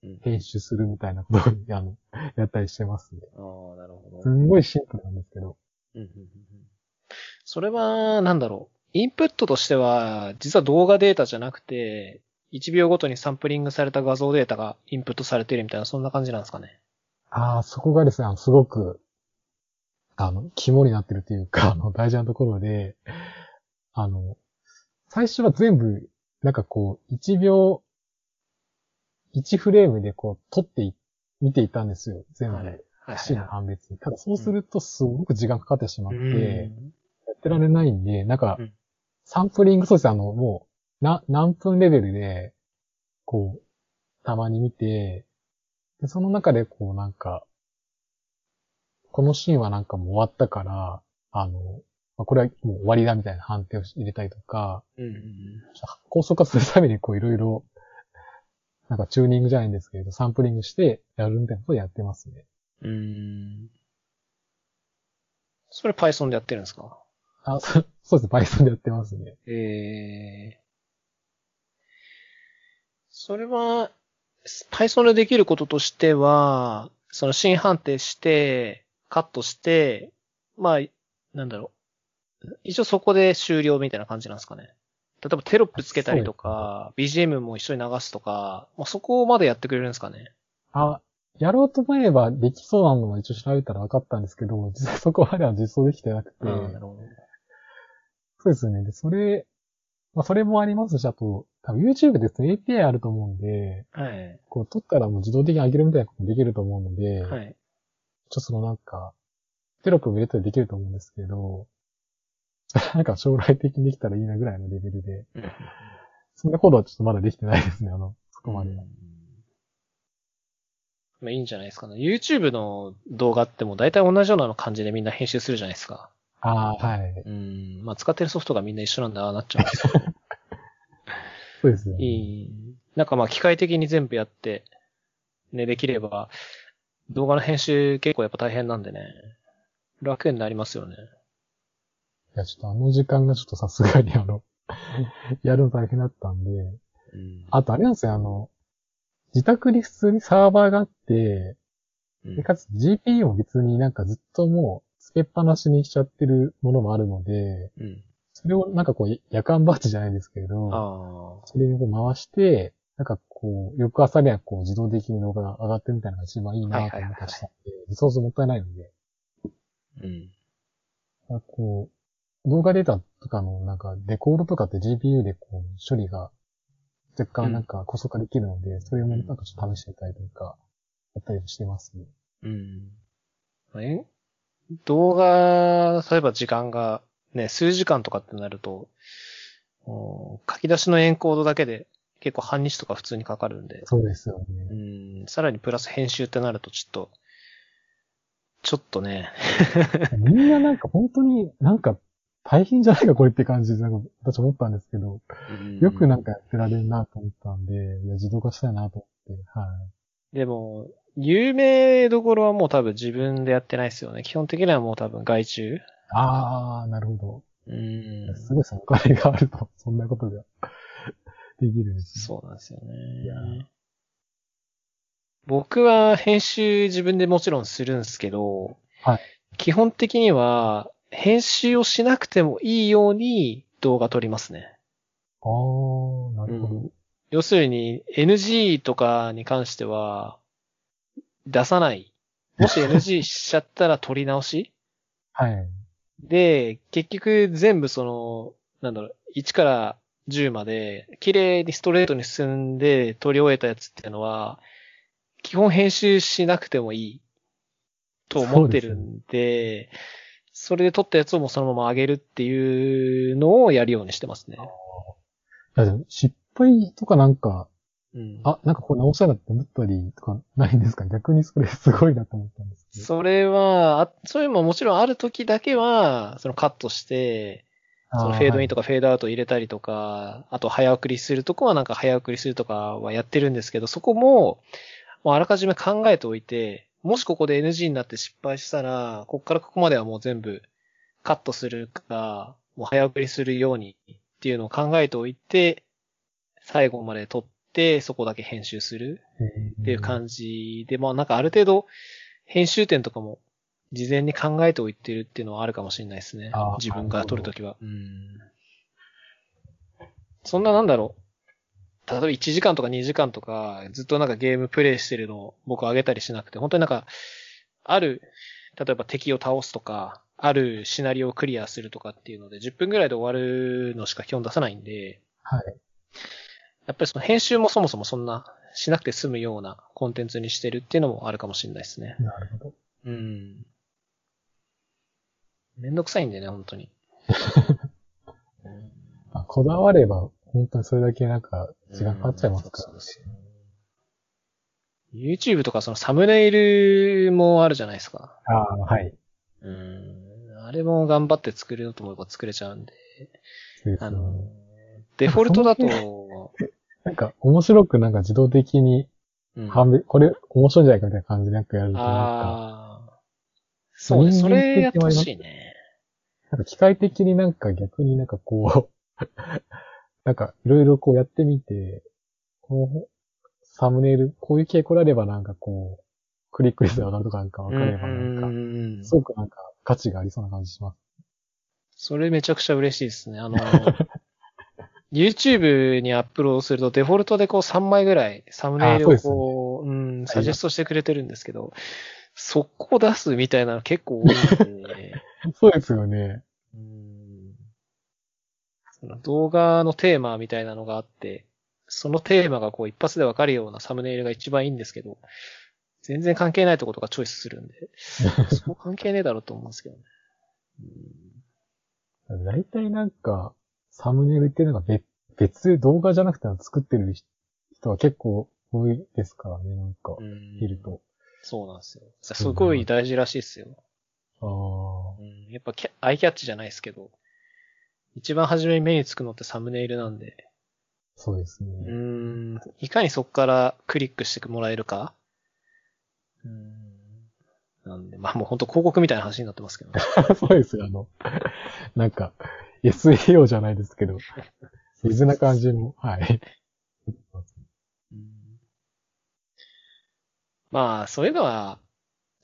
うん、編集するみたいなことを、あの、やったりしてますね。ああ、なるほど。すんごいシンプルなんですけど。うんうんうんうんそれは、なんだろう。インプットとしては、実は動画データじゃなくて、1秒ごとにサンプリングされた画像データがインプットされているみたいな、そんな感じなんですかね。ああ、そこがですね、すごく、あの、肝になってるというか、あの、大事なところで、あの、最初は全部、なんかこう、1秒、1フレームでこう、撮ってい、見ていたんですよ。全部。はいシーンの判別に。ただそうするとすごく時間かかってしまって、うんやってられないんで、なんかうん、サンプリング、そうです、あの、もう、な、何分レベルで、こう、たまに見て、で、その中でこうなんか、このシーンはなんかもう終わったから、あの、まあ、これはもう終わりだみたいな判定を入れたりとか、うんうんうん。高速化するためにこういろいろ、なんかチューニングじゃないんですけど、サンプリングしてやるみたいなことをやってますね。うーん。それ Python でやってるんですか？あ、そそうですね。Python でやってますね。ええそれは、Python でできることとしては、その新判定して、カットして、まあ、なんだろう。一応そこで終了みたいな感じなんですかね。例えばテロップつけたりとか、BGM も一緒に流すとか、まあ、そこまでやってくれるんですかね。あ、やろうと思えばできそうなのは一応調べたら分かったんですけど、実際そこまでは実装できてなくて、あーなるほど。そうですね。で、それ、まあそれもありますし、あと、多分 YouTube ですね、API あると思うんで、はい。こう撮ったらもう自動的に上げるみたいなこともできると思うので、ちょっはい。とそのなんか、テロップも入れたりできると思うんですけど、なんか将来的にできたらいいなぐらいのレベルで、うんそんなことはちょっとまだできてないですね、あの、そこまでは。まあいいんじゃないですかね。YouTube の動画ってもう大体同じような感じでみんな編集するじゃないですか。ああ、はい。うん。まあ使ってるソフトがみんな一緒なんだ、ああなっちゃうんですけど。そうですね。いい。なんかまあ機械的に全部やって、ね、できれば、動画の編集結構やっぱ大変なんでね。楽になりますよね。いや、ちょっとあの時間がちょっとさすがにあの、やるの大変だったんで、うん。あとあれなんですよ、あの、自宅に普通にサーバーがあって、うんでかつ GPU も別になんかずっともう、つけっぱなしにしちゃってるものもあるので、うん。それをなんかこう、夜間バッチじゃないですけれど。それをこう回して、なんかこう、翌朝にはこう自動的に動画が上がってるみたいなのが一番いいなと思ったりしたんで、リソースもったいないので、うん。なんかこう、動画データとかのなんかデコードとかって GPU でこう処理が若干なんか高速化できるので、それもなんかちょっと試してみたりとか、やったりもしてますね。うん。え？動画、例えば時間がね、数時間とかってなると、うん書き出しのエンコードだけで結構半日とか普通にかかるんで、そうですようね。ん、さらにプラス編集ってなるとちょっと、ちょっとね、みんななんか本当になんか大変じゃないかこれって感じでなんか私思ったんですけど、よくなんかやってられるなと思ったんで、いや自動化したいなと思って、はい。でも、有名どころはもう多分自分でやってないですよね。基本的にはもう多分外注。あー、なるほど。うん。すごいそのお金があると、そんなことが できるんですね。そうなんですよいやね。僕は編集自分でもちろんするんですけど、はい基本的には編集をしなくてもいいように動画撮りますね。あー、なるほど。うん要するに NG とかに関しては出さない。もし NG しちゃったら撮り直し？はい。で、結局全部その、なんだろう、1から10まで、綺麗にストレートに進んで撮り終えたやつっていうのは、基本編集しなくてもいいと思ってるんで、それで撮ったやつをもうそのまま上げるっていうのをやるようにしてますね。いやでも失敗とかなんか、うん、あ、なんかこれ直したらって思ったりとかないんですか？逆にそれすごいなと思ったんですけど。それは、あそういうのももちろんある時だけは、そのカットして、そのフェードインとか。かフェードアウト入れたりとか、あと早送りするとこはなんか早送りするとかはやってるんですけど、そこも、もうあらかじめ考えておいて、もしここで NG になって失敗したら、ここからここまではもう全部カットするか、もう早送りするようにっていうのを考えておいて、最後まで撮って、そこだけ編集するっていう感じで、まあなんかある程度、編集点とかも事前に考えておいてるっていうのはあるかもしれないですね。自分が撮るときは。うん。そんななんだろう。例えば1時間とか2時間とか、ずっとなんかゲームプレイしてるのを僕上げたりしなくて、本当になんか、ある、例えば敵を倒すとか、あるシナリオをクリアするとかっていうので、10分ぐらいで終わるのしか基本出さないんで、はい。やっぱりその編集もそもそもそんなしなくて済むようなコンテンツにしてるっていうのもあるかもしれないですね。なるほど。うん。めんどくさいんでね、本当に。あこだわれば、本当にそれだけなんか、時間かかっちゃいますからね。YouTube とかそのサムネイルもあるじゃないですか。ああ、はい。うん。あれも頑張って作れようと思えば作れちゃうんで。ですねあの、デフォルトだと、なんか、面白くなんか自動的にうんこれ面白いんじゃないかみたいな感じでなんかやると、なんか。そうね、それやってほしいね。なんか機械的になんか逆になんかこう、なんかいろいろこうやってみて、このサムネイル、こういう傾向であればなんかこう、クリック率が上がるとかなんかわかればなんか、うんすごくなんか価値がありそうな感じします。それめちゃくちゃ嬉しいですね。あの、YouTube にアップロードするとデフォルトでこう3枚ぐらいサムネイルをこう、うん、サジェストしてくれてるんですけど、速攻出すみたいなの結構多いんで、そうですよね。うん。その動画のテーマみたいなのがあって、そのテーマがこう一発でわかるようなサムネイルが一番いいんですけど、全然関係ないとことかチョイスするんで、そこ関係ねえだろうと思うんですけどね。うん。大体なんか、サムネイルっていうのが別、別で動画じゃなくて作ってる人は結構多いですからね、なんか、うん見ると。そうなんですよ。すごい大事らしいですよ。ああ、うん、やっぱキャアイキャッチじゃないですけど、一番初めに目につくのってサムネイルなんで、そうですうね。ん、いかにそこからクリックしてもらえるか。うん、なんで、まあもう本当広告みたいな話になってますけどね。そうですよ、あの、なんか、SEO じゃないですけど、水な感じの、はい。うんまあ、そういうのは、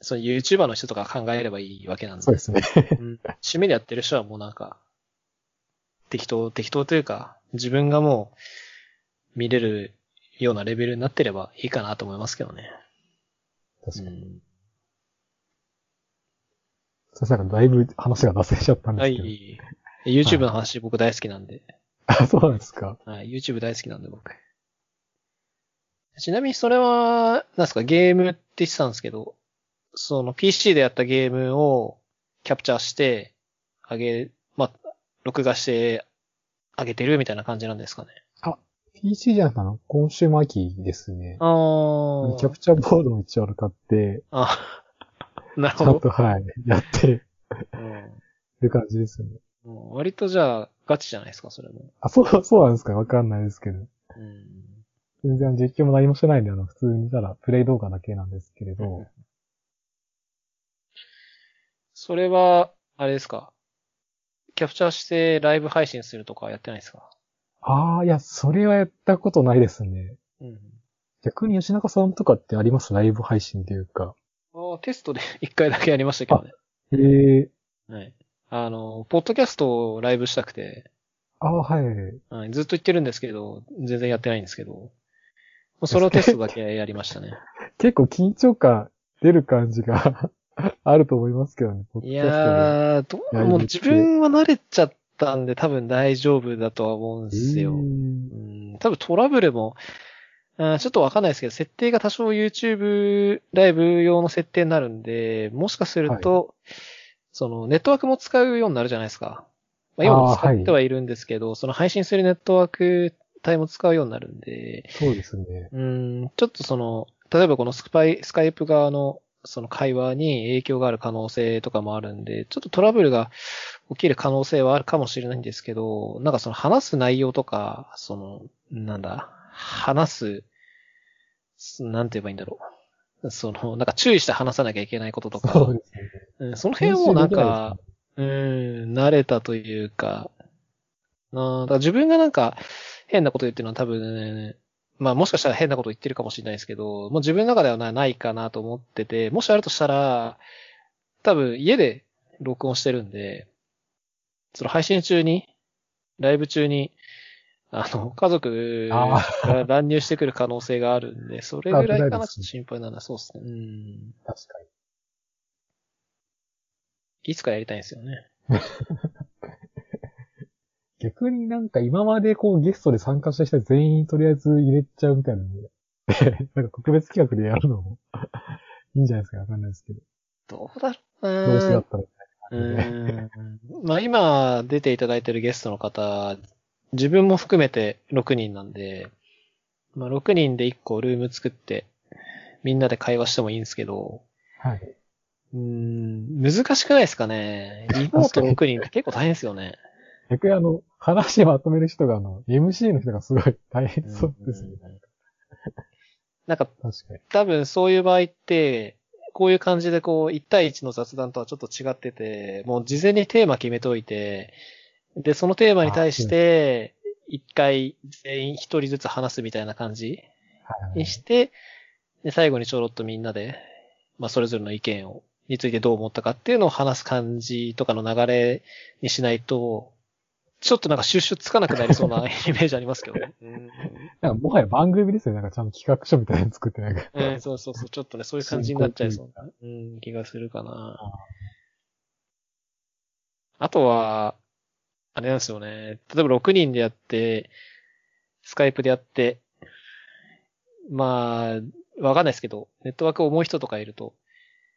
その YouTuber の人とか考えればいいわけなんで。そうですね。うん趣味でやってる人はもうなんか、適当、適当というか、自分がもう見れるようなレベルになってればいいかなと思いますけどね。確かに。うんそしたらだいぶ話が脱線しちゃったんではすけど。い。YouTube の話僕大好きなんで。あ、そうなんですか。はい。YouTube 大好きなんで僕。ちなみにそれは、なんですか、ゲームって言ってたんですけど、その PC でやったゲームをキャプチャーして、あげ、まあ、録画してあげてるみたいな感じなんですかね。PC じゃなくてあの、コンシューマーキーですね。あーキャプチャーボードも一応ある買って、あ、なるちゃほど。んとはい、やってうんる感じですね。うん割とじゃあ、ガチじゃないですか、それも。あ、そう、そうなんですか？わかんないですけど。うん。全然実況も何もしてないんで、あの、普通にただ、プレイ動画だけなんですけれど、それは、あれですか？キャプチャーしてライブ配信するとかやってないですか？ああ、いや、それはやったことないですね。うん。逆に吉中さんとかってあります？ライブ配信というか。ああ、テストで一回だけやりましたけどね。ええはい。あの、ポッドキャストをライブしたくて、ああ、はい。はい、ずっと言ってるんですけど、全然やってないんですけど、もうそのテストだけやりましたね。結構緊張感出る感じが あると思いますけどね、いやー、どうもう自分は慣れちゃったんで多分大丈夫だとは思うんですよ。えうん、多分トラブルも、あーちょっとわかんないですけど、設定が多少 YouTube ライブ用の設定になるんで、もしかすると、そのネットワークも使うようになるじゃないですか。まあ、今も使ってはいるんですけど、その配信するネットワーク帯も使うようになるんで、そうですね。うん、ちょっとその、例えばこのスパイ、スカイプ側のその会話に影響がある可能性とかもあるんで、ちょっとトラブルが起きる可能性はあるかもしれないんですけど、なんかその話す内容とか、その、なんだ、話す、すなんて言えばいいんだろう。その、なんか注意して話さなきゃいけないこととか、そうですね。うん、その辺もなんか、うん、慣れたというか、なあだから自分がなんか変なこと言ってるのは多分ね、まあもしかしたら変なこと言ってるかもしれないですけど、もう自分の中ではなないかなと思ってて、もしあるとしたら、多分家で録音してるんで、その配信中に、ライブ中に、あの、家族あが乱入してくる可能性があるんで、それぐらいかな、ちょっと心配なのはそうですね。うん。確かに。いつかやりたいんですよね。逆になんか今までこうゲストで参加した人全員とりあえず入れちゃうみたいなんで、なんか特別企画でやるのも いいんじゃないですかわかんないですけど。どうだろうなどうせだったら。うーん。まあ今出ていただいてるゲストの方、自分も含めて6人なんで、まあ6人で1個ルーム作って、みんなで会話してもいいんですけど、はい。うーん、難しくないですかね。リモート6人って結構大変ですよね。逆にあの、話まとめる人があの、MC の人がすごい大変そうですね。うんなんか、確かに。多分そういう場合って、こういう感じでこう、1対1の雑談とはちょっと違ってて、もう事前にテーマ決めといて、で、そのテーマに対して、一回全員一人ずつ話すみたいな感じにして、で、最後にちょろっとみんなで、まあ、それぞれの意見を、についてどう思ったかっていうのを話す感じとかの流れにしないと、ちょっとなんか収集つかなくなりそうな イメージありますけどね。うんなんかもはや番組ですよね。なんかちゃんと企画書みたいなの作ってなんか。うん、そうそうそう、ちょっとね、そういう感じになっちゃいそうな、うん、気がするかな。あとは、あれなんですよね。例えば6人でやって、スカイプでやって、まあ、わかんないですけど、ネットワーク重い人とかいると、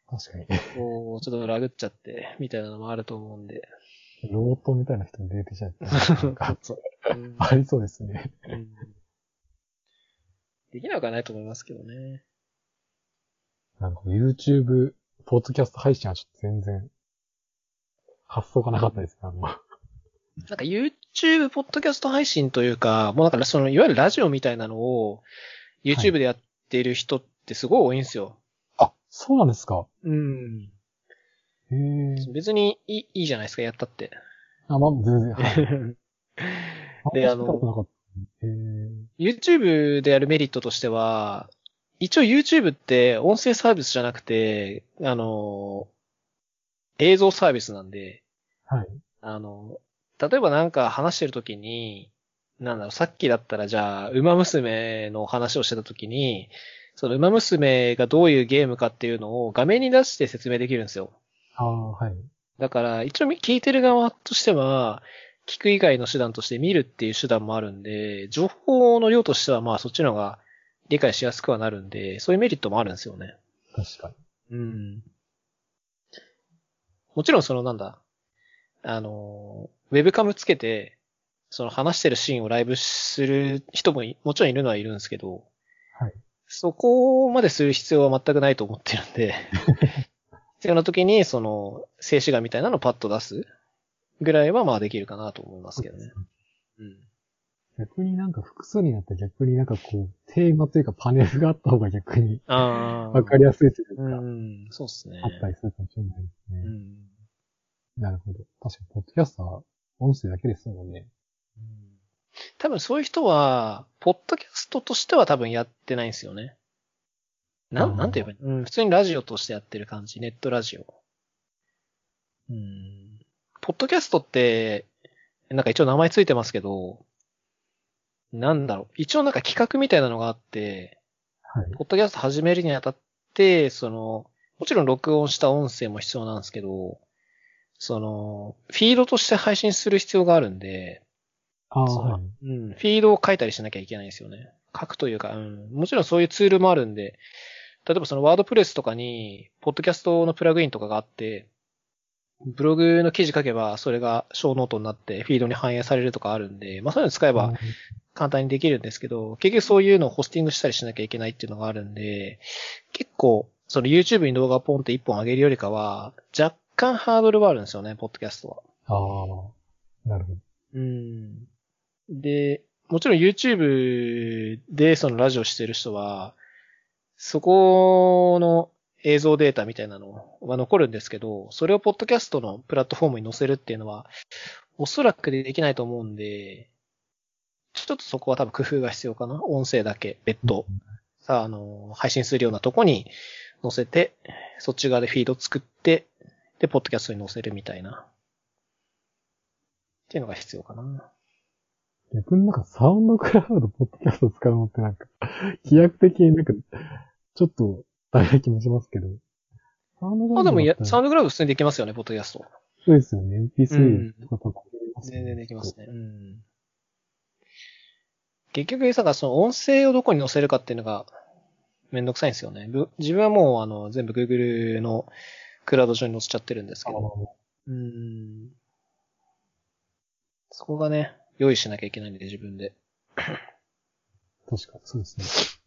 確かに。こう、ちょっとラグっちゃって、みたいなのもあると思うんで。ロートみたいな人も出てきちゃって。ありそうですね。うんできなくはないと思いますけどね。なんか YouTube、ポッドキャスト配信はちょっと全然、発想がなかったですね。あの、なんか YouTube ポッドキャスト配信というか、もうなんかその、いわゆるラジオみたいなのを YouTube でやってる人ってすごい多いんですよ。あ、そうなんですか？うん。へえ。別にいいいいじゃないですか、やったって。あ、まあ、全然。はい。であの話したことなかったへえ。YouTube でやるメリットとしては、一応 YouTube って音声サービスじゃなくて、あの、映像サービスなんで、はい。あの、例えばなんか話してるときに、なんだろう、さっきだったらじゃあ、馬娘の話をしてたときに、その馬娘がどういうゲームかっていうのを画面に出して説明できるんですよ。ああ、はい。だから、一応聞いてる側としては、聞く以外の手段として見るっていう手段もあるんで、情報の量としてはまあそっちの方が理解しやすくはなるんで、そういうメリットもあるんですよね。確かに。うん。もちろんそのなんだ、あの、ウェブカムつけて、その話してるシーンをライブする人もいもちろんいるのはいるんですけど、はい。そこまでする必要は全くないと思ってるんで、必要な時にその静止画みたいなのをパッと出すぐらいはまあできるかなと思いますけどね。うん。逆になんか複数になったら逆になんかこう、テーマというかパネルがあった方が逆にああ。わかりやすいというか、うん、そうっすね。あったりするかもしれないですね。うん。なるほど。確かに、ポッドキャストは音声だけですもんね。多分そういう人は、ポッドキャストとしては多分やってないんですよね。なん、なんて言えばいいの？うん、普通にラジオとしてやってる感じ、ネットラジオ。うん。ポッドキャストって、なんか一応名前ついてますけど、なんだろう。一応なんか企画みたいなのがあって、はい。ポッドキャスト始めるにあたって、その、もちろん録音した音声も必要なんですけど、その、フィードとして配信する必要があるんで、ああ、そうはい。うん、フィードを書いたりしなきゃいけないんですよね。書くというか、うん、もちろんそういうツールもあるんで、例えばそのワードプレスとかに、ポッドキャストのプラグインとかがあって、ブログの記事書けば、それがショーノートになって、フィードに反映されるとかあるんで、まあそういうの使えば簡単にできるんですけど、結局そういうのをホスティングしたりしなきゃいけないっていうのがあるんで、結構、その YouTube に動画ポンって一本上げるよりかは、若干ハードルはあるんですよね、ポッドキャストは。ああ、なるほど。うん。で、もちろん YouTube でそのラジオしてる人は、そこの映像データみたいなのは残るんですけど、それをポッドキャストのプラットフォームに載せるっていうのは、おそらくできないと思うんで、ちょっとそこは多分工夫が必要かな。音声だけ、別途。さあ、あの、配信するようなとこに載せて、そっち側でフィード作って、で、ポッドキャストに載せるみたいな。っていうのが必要かな。逆になんかサウンドクラウド、ポッドキャスト使うのってなんか、飛躍的になんか、ちょっと大変な気もしますけど。サウンドクラあ、でもや、ウドだったらサウンドクラウド普通にできますよね、ポッドキャスト。そうですよね。うん MP3 とか多分入れますよね全然できますね。うん。結局、さ、その音声をどこに載せるかっていうのがめんどくさいんですよね。ぶ自分はもう、あの、全部 Google のクラウド上に載せちゃってるんですけど。あうん。そこがね、用意しなきゃいけないんで、自分で。確かに、そうですね。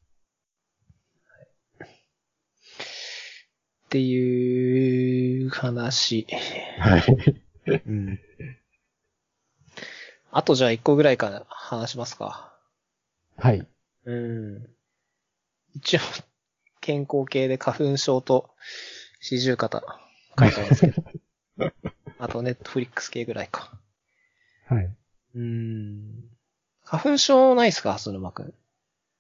ってい話。はい。うん。あとじゃあ一個ぐらいから話しますか。はい。うん。一応、健康系で花粉症と四十肩書いてますけど。あとネットフリックス系ぐらいか。はい。うん。花粉症ないっすか蓮沼くん？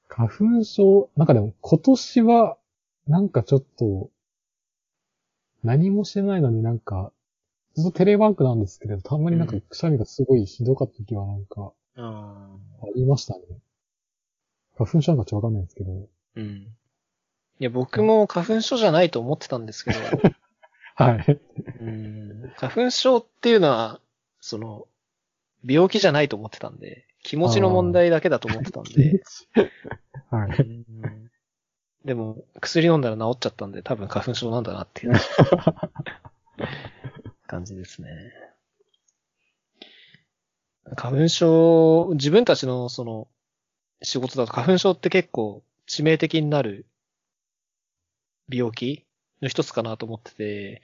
花粉症、なんかでも今年は、なんかちょっと、何もしてないのになんか、ずっとテレワークなんですけれど、たまになんかうんくしゃみがすごいひどかった時はなんか、あありましたね。花粉症なんかちょっとわかんないんですけど。うん。いや、僕も花粉症じゃないと思ってたんですけど、はい。うん。花粉症っていうのは、その、病気じゃないと思ってたんで、気持ちの問題だけだと思ってたんで、はい。うんでも、薬飲んだら治っちゃったんで、多分花粉症なんだなっていう 感じですね。花粉症、自分たちのその、仕事だと花粉症って結構致命的になる病気の一つかなと思ってて、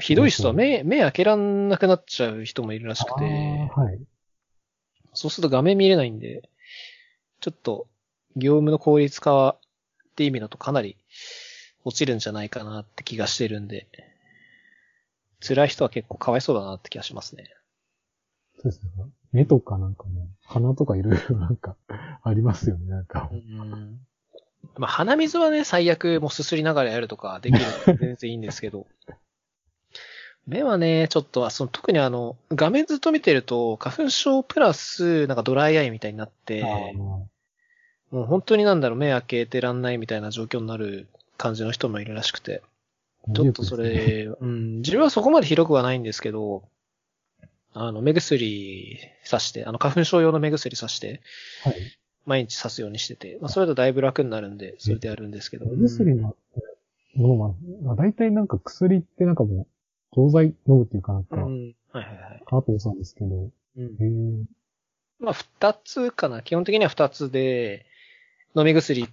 ひどい人は目、目開けらんなくなっちゃう人もいるらしくて、はい。そうすると画面見れないんで、ちょっと業務の効率化って意味だとかなり落ちるんじゃないかなって気がしてるんで、辛い人は結構かわいそうだなって気がしますね。そうですね。目とかなんかもう、鼻とかいろいろなんか、ありますよね、なんかう。ん。まあ鼻水はね、最悪もうすすりながらやるとかできるので全然いいんですけど、目はね、ちょっと、その特にあの、画面ずっと見てると、花粉症プラス、なんかドライアイみたいになって、もう本当になんだろう、目開けてらんないみたいな状況になる感じの人もいるらしくて。あちょっとそれ、うん、自分はそこまで広くはないんですけど、あの、目薬さして、あの、花粉症用の目薬さして、はい。毎日刺すようにしてて、まあ、それだとだいぶ楽になるんで、それでやるんですけど。目薬のものあ、大体なんか薬ってなんかもう、錠剤飲むっていうかなんか、うん、うん。はいはいはい。かなと思ってたんですけど、うんへーまあ、二つかな。基本的には二つで、飲み薬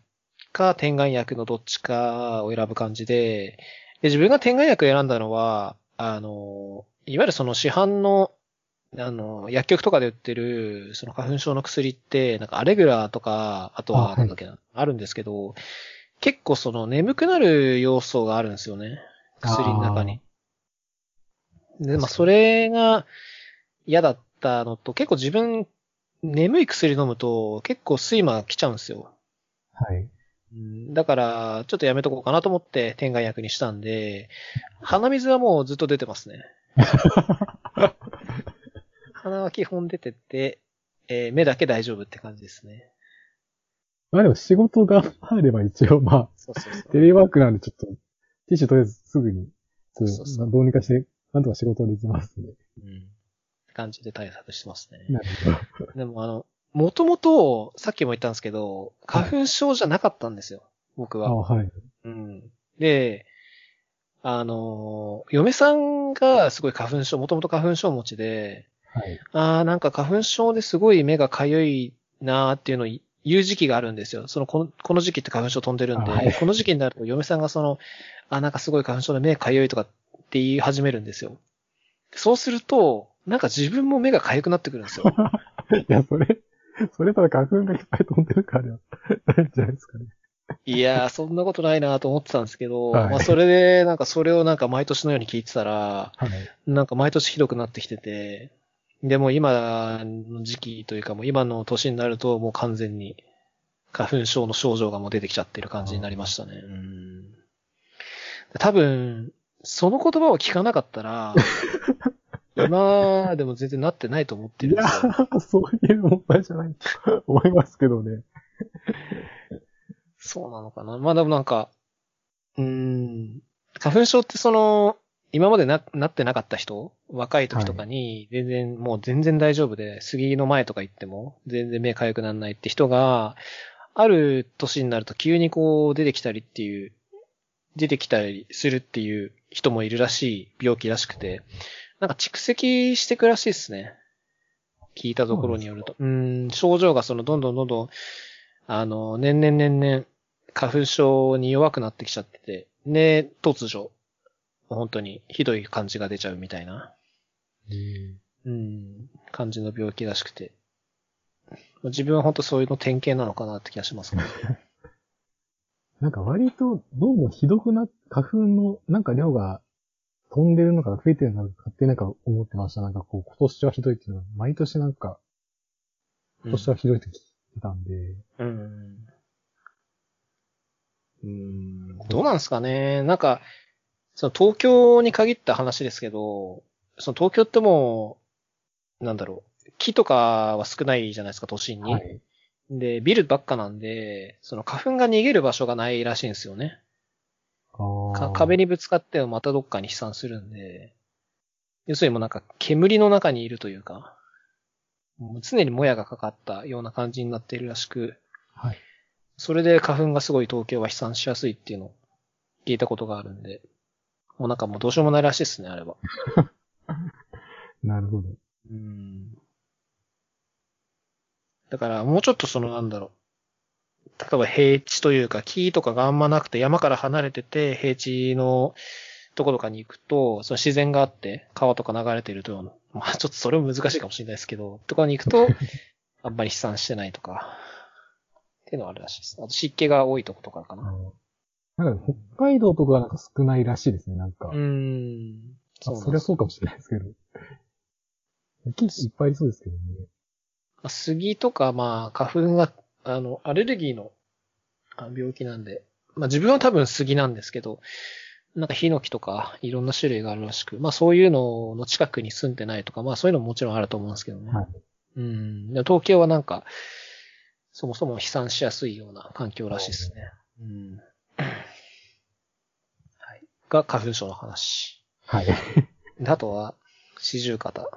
か点眼薬のどっちかを選ぶ感じで、で自分が点眼薬を選んだのは、あの、いわゆるその市販の、あの、薬局とかで売ってる、その花粉症の薬って、なんかアレグラとか、あとあははいなんだっけな、あるんですけど、結構その眠くなる要素があるんですよね。薬の中に。で、まあ、それが嫌だったのと、結構自分、眠い薬飲むと結構睡魔来ちゃうんですよ。はい。うんだから、ちょっとやめとこうかなと思って点眼薬にしたんで、鼻水はもうずっと出てますね。鼻は基本出てて、えー目だけ大丈夫って感じですね。まあでも仕事が入れば一応まそうそうそうあ、。テレワークなんでちょっと、ティッシュとりあえずすぐに、そうそうそうどうにかして、なんとか仕事できますね。うん。感じで対策してますね。なるほど。でもあの、もともと、さっきも言ったんですけど、花粉症じゃなかったんですよ。僕は。あはい。うん。で、あの、嫁さんがすごい花粉症、もともと花粉症持ちで、はい。ああ、なんか花粉症ですごい目がかゆいなーっていうのを言う時期があるんですよ。その、この、この時期って花粉症飛んでるんで、あはいこの時期になると嫁さんがその、あ、なんかすごい花粉症で目かゆいとかって言い始めるんですよ。そうすると、なんか自分も目がかゆくなってくるんですよ。いや、それ、それただ花粉がいっぱい飛んでるからではないんじゃないですかね。いやー、そんなことないなと思ってたんですけど、はいまあそれで、なんかそれをなんか毎年のように聞いてたら、はい。なんか毎年ひどくなってきてて、でも今の時期というかもう今の年になるともう完全に花粉症の症状がもう出てきちゃってる感じになりましたね。うん多分、その言葉を聞かなかったら、今でも全然なってないと思っていやるんですよ。ー、そういう問題じゃないと 思いますけどね。そうなのかな。まあでもなんか、うーん、花粉症ってその、今までな、なってなかった人若い時とかに、全然、もう全然大丈夫で、杉の前とか行っても、全然目かゆくならないって人が、ある年になると急にこう出てきたりっていう、出てきたりするっていう人もいるらしい病気らしくて、なんか蓄積してくらしいですね。聞いたところによると。うーん、症状がそのどんどんどんどん、あの、年々年々、花粉症に弱くなってきちゃってて、で、突如、本当にひどい感じが出ちゃうみたいな、うんうん、感じの病気らしくて。自分は本当そういうの典型なのかなって気がしますね。なんか割と、どうもひどくな、花粉の、なんか量が飛んでるのか増えてるのか勝手になんか思ってました。なんかこう、今年はひどいっていうのは、毎年なんか、今年はひどいって聞いてたんで、うん。うん。どうなんですかね。なんか、その東京に限った話ですけど、その東京ってもう、なんだろう、木とかは少ないじゃないですか、都心に。はい。で、ビルばっかなんで、その花粉が逃げる場所がないらしいんですよね。か壁に。にぶつかってもまたどっかに飛散するんで、要するにもうなんか煙の中にいるというか、もう常にもやがかかったような感じになっているらしく、はい。それで花粉がすごい東京は飛散しやすいっていうのを聞いたことがあるんで、もうなんかもうどうしようもないらしいですね、あれは。なるほど。うん。だからもうちょっとそのなんだろう。例えば平地というか木とかがあんまなくて山から離れてて平地のところとかに行くと、その自然があって川とか流れてると、まあちょっとそれも難しいかもしれないですけど、とかに行くと、あんまり飛散してないとか、っていうのはあるらしいです。あと湿気が多いとことかかあな。のなんか北海道とかはなんか少ないらしいですね、なんか。うーん。あそりゃうなんですそうかもしれないですけど。木いっぱいありそうですけどね。まあ杉とか、まあ、花粉は、あの、アレルギーのあ病気なんで、まあ自分は多分杉なんですけど、なんかヒノキとかいろんな種類があるらしく、まあそういうのの近くに住んでないとか、まあそういうのももちろんあると思うんですけどね。はい。うん。で東京はなんか、そもそも飛散しやすいような環境らしいですね。うん。はい。が花粉症の話。はい。であとは、四十肩。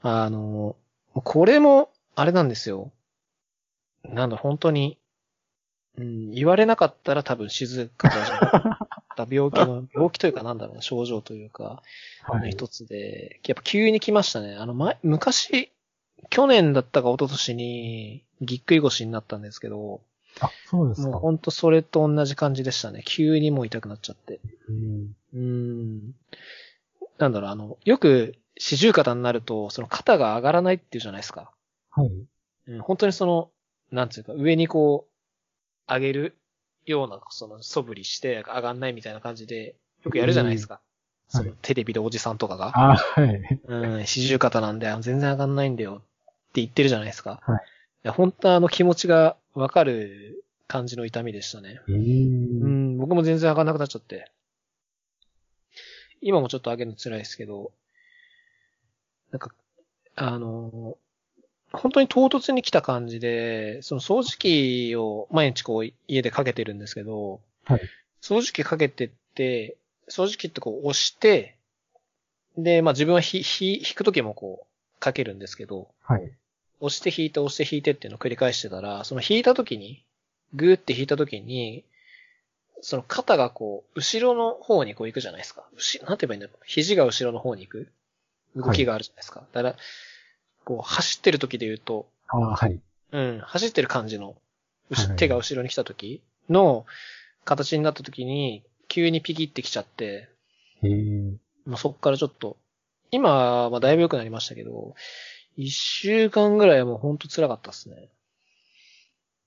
あの、これも、あれなんですよ。なんだ、本当に、うん、言われなかったら多分四十肩じゃなかった病気の、病気というかなんだろうな、症状というか、はい。の一つで、やっぱ急に来ましたね。あの、前、昔、去年だったか一昨年に、ぎっくり腰になったんですけど、あ、そうですか。もうほんとそれと同じ感じでしたね。急にもう痛くなっちゃって。うんうーん。なんだろう、あの、よく四十肩になると、その肩が上がらないっていうじゃないですか。はい。うん、本当にその、なんつうか、上にこう、上げるような、その、素振りして上がんないみたいな感じで、よくやるじゃないですか。うんその、テレビでおじさんとかが。あ、はい。うん、四十肩なんで、あ全然上がんないんだよって言ってるじゃないですか。はいや、本当あの気持ちがわかる感じの痛みでしたね。えうー、ん、僕も全然上がんなくなっちゃって。今もちょっと上げるの辛いですけど、なんか、あの、本当に唐突に来た感じで、その掃除機を毎日こう家でかけてるんですけど、はい掃除機かけてって、掃除機ってこう押して、で、まあ自分はひ、ひ、引くときもこうかけるんですけど、はい。押して引いて押して引いてっていうのを繰り返してたら、その引いた時に、グーって引いた時に、その肩がこう、後ろの方にこう行くじゃないですか。後なんて言えばいいんだろう。肘が後ろの方に行く動きがあるじゃないですか。だから、こう、走ってる時で言うと、あはい。うん、走ってる感じの、手が後ろに来た時の形になった時に、急にピキってきちゃって、へえ。もうそっからちょっと、今はだいぶ良くなりましたけど、一週間ぐらいはもうほんと辛かったですね。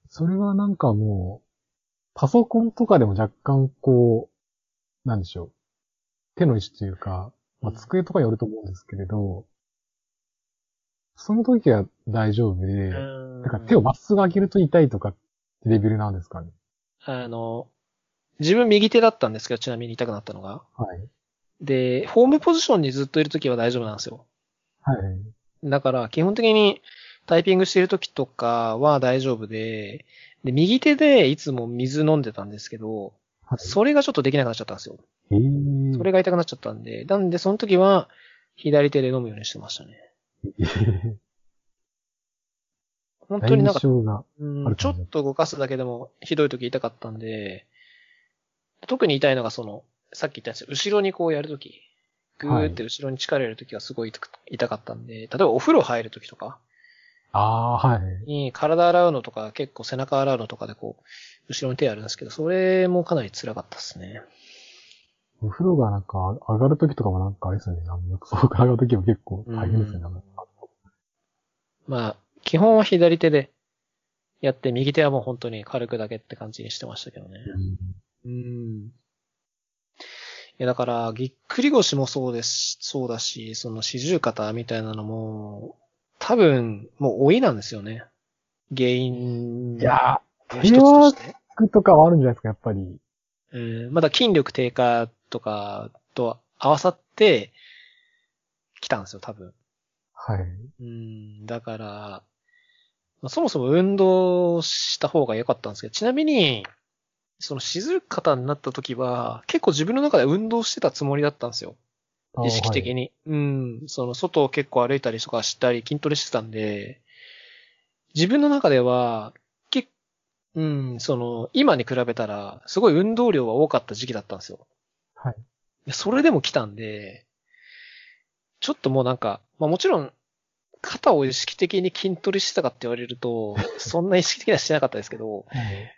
それはなんかもう、パソコンとかでも若干こう、なんでしょう。手の位置というか、まあ、机とかよると思うんですけれど、その時は大丈夫で、うんなんか手をまっすぐ上げると痛いとかってレベルなんですかね。あの、自分右手だったんですけど、ちなみに痛くなったのが。はい。で、フォームポジションにずっといるときは大丈夫なんですよ。はい。だから、基本的にタイピングしているときとかは大丈夫で、で、右手でいつも水飲んでたんですけど、はい。それがちょっとできなくなっちゃったんですよ。それが痛くなっちゃったんで、なんでその時は左手で飲むようにしてましたね。本当になんか。うんちょっと動かすだけでもひどい時痛かったんで、特に痛いのがその、さっき言ったやつ、後ろにこうやるとき、ぐーって後ろに力入れるときがすごい痛かったんで、例えばお風呂入るときとかああー、はい。に体洗うのとか結構背中洗うのとかでこう、後ろに手やるんですけど、それもかなり辛かったですね。お風呂がなんか上がるときとかもなんかあれですよね。あの浴槽から上がるときも結構大変ですよね。うんまあ、基本は左手でやって、右手はもう本当に軽くだけって感じにしてましたけどね。うんうん。いや、だから、ぎっくり腰もそうです、そうだし、その四十肩みたいなのも、多分、もう老いなんですよね。原因いやの一つとして。ー、服とかはあるんじゃないですか、やっぱり。うん、まだ筋力低下とかと合わさって、来たんですよ、多分。はい。うん、だから、まあそもそも運動した方が良かったんですけど、ちなみに、そのしずる方になった時は、結構自分の中で運動してたつもりだったんですよ。意識的はいに。うん、その外を結構歩いたりとかしたり筋トレしてたんで、自分の中では、けうん、その、今に比べたら、すごい運動量は多かった時期だったんですよ。はい。でそれでも来たんで、ちょっともうなんか、まあもちろん、肩を意識的に筋トレしてたかって言われると、そんな意識的にはしてなかったですけど、はい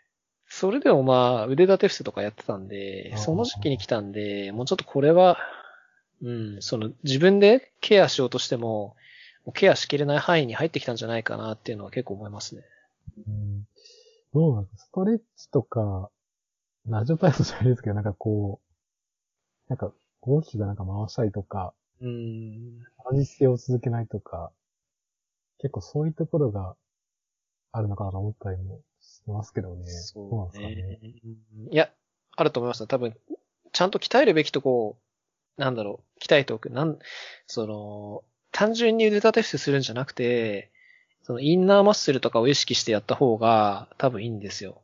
それでもまあ腕立て伏せとかやってたんでその時期に来たんで、もうちょっとこれは、うん、その自分でケアしようとしても、もうケアしきれない範囲に入ってきたんじゃないかなっていうのは結構思いますね。うんどうなんですか？ストレッチとか、ラジオ体操じゃないですけど、なんかこう、なんか、大きくなんか回したりとか、うん。同じ姿勢を続けないとか、結構そういうところがあるのかなと思ったりもしますけどね。そうなんですかねね。。いや、あると思いますね。多分、ちゃんと鍛えるべきとこを、なんだろう、鍛えておく。なん、その、単純に腕立て伏せするんじゃなくて、そのインナーマッスルとかを意識してやった方が多分いいんですよ。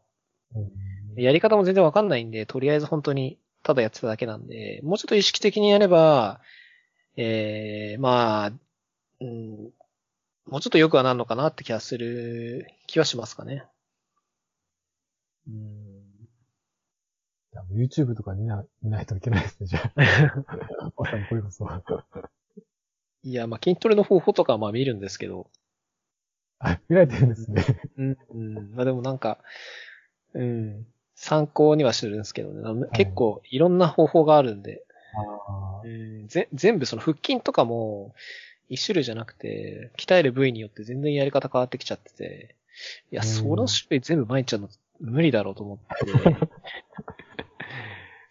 うんやり方も全然わかんないんで、とりあえず本当にただやってただけなんで、もうちょっと意識的にやれば、えー、まあ、うん、もうちょっと良くはなるのかなって気がする気はしますかね。うん YouTube とか見な見ないといけないですね、じゃあ。まさにこれこそ。いや、まあ筋トレの方法とかはまあ見るんですけど、あ、見られてるんですね。うん、うん、まあでもなんか、うん、参考にはしてるんですけどね、結構いろんな方法があるんで、あうん。ぜ全部その腹筋とかも一種類じゃなくて、鍛える部位によって全然やり方変わってきちゃってて、いや、うん。その種類全部毎日やるの無理だろうと思って、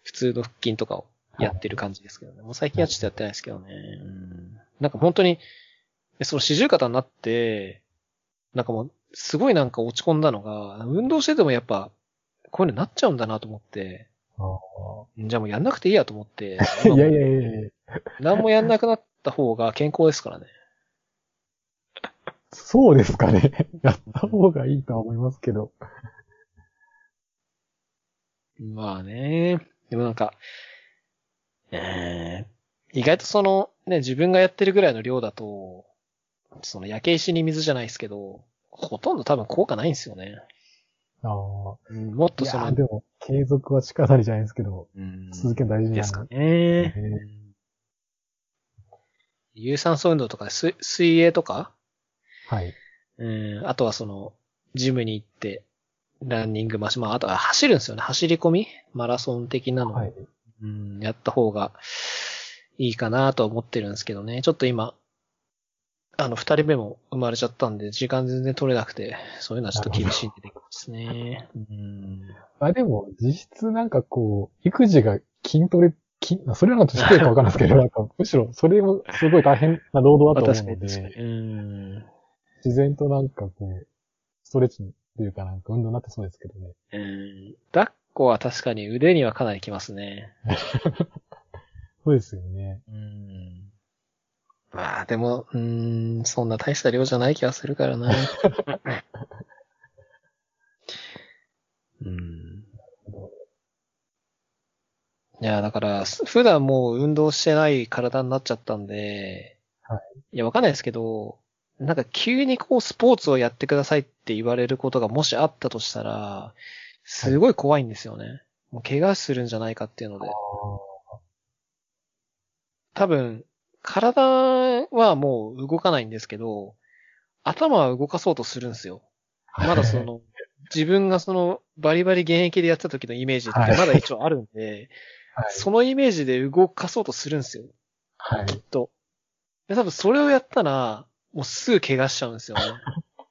普通の腹筋とかをやってる感じですけどね。もう最近はちょっとやってないですけどね。うん。なんか本当に、でその四十肩になって、なんかもう、すごいなんか落ち込んだのが、運動しててもやっぱ、こういうのになっちゃうんだなと思って、じゃあもうやんなくていいやと思って、いやいやいやいや何もやんなくなった方が健康ですからね。そうですかね。やった方がいいとは思いますけど。まあね。でもなんか、えー、意外とその、ね、自分がやってるぐらいの量だと、その焼け石に水じゃないですけど、ほとんど多分効果ないんですよね。ああ。うんもっいとそのでも、継続は力なりじゃないですけど、うん続けるの大事ですかなね。ね有酸素運動とか水水泳とか、はい。うん、あとはその、ジムに行って、ランニングマシン、まあ、あとは走るんですよね。走り込み？マラソン的なのを、はい。うん、やった方がいいかなとは思ってるんですけどね。ちょっと今、あの、二人目も生まれちゃったんで、時間全然取れなくて、そういうのはちょっと厳しいんでですね。うん。あ、でも、実質なんかこう、育児が筋トレ、筋、それはなんとしてるかわかんないですけど、なんか、むしろ、それもすごい大変な労働だと思うの確かにで、うん。自然となんかこう、ストレッチっていうかなんか運動になってそうですけどね。うん。抱っこは確かに腕にはかなりきますね。そうですよね。うん。まあ、でも、うん、そんな大した量じゃない気がするからな。うん。いや、だから、す普段もう運動してない体になっちゃったんで、。はいや、わかんないですけど、なんか急にこうスポーツをやってくださいって言われることがもしあったとしたら、すごい怖いんですよね。もう怪我するんじゃないかっていうので。多分、体はもう動かないんですけど、頭は動かそうとするんですよ。まだその、自分がその、バリバリ現役でやってた時のイメージってはいまだ一応あるんで、はい。そのイメージで動かそうとするんですよ。はい。きっと。で、多分それをやったら、もうすぐ怪我しちゃうんですよね。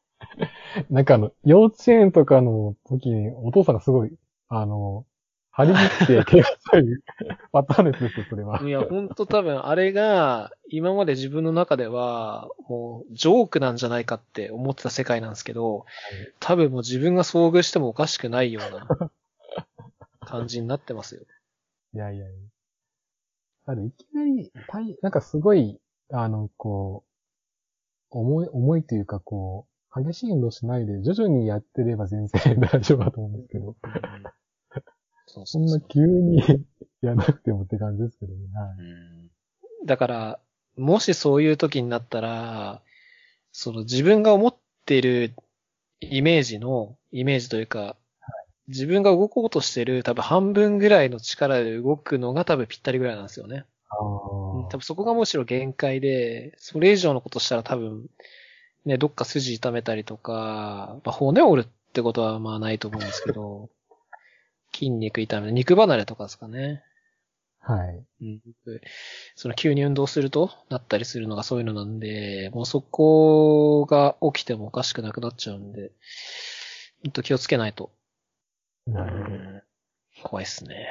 なんかあの、幼稚園とかの時にお父さんがすごい、あの、張り切って怪我されるパターンですよ、それは。いや、ほんと多分あれが、今まで自分の中では、もう、ジョークなんじゃないかって思ってた世界なんですけど、多分もう自分が遭遇してもおかしくないような感じになってますよ。いやいやいや。あの、いきなり、たいなんかすごい、あの、こう、重い、重いというか、こう、激しい運動しないで、徐々にやってれば全然大丈夫だと思うんですけど、そうそんな急にやらなくてもって感じですけどね。はい。だから、もしそういう時になったら、その自分が思ってるイメージの、イメージというか、自分が動こうとしてる多分半分ぐらいの力で動くのが多分ぴったりぐらいなんですよね。あ多分そこがむしろ限界で、それ以上のことしたら多分、ね、どっか筋痛めたりとか、まあ、骨を折るってことはまあないと思うんですけど、筋肉痛め、肉離れとかですかね。はい。うん、その急に運動するとなったりするのがそういうのなんで、もうそこが起きてもおかしくなくなっちゃうんで、ほんと気をつけないと。なるほど。うん怖いっすね。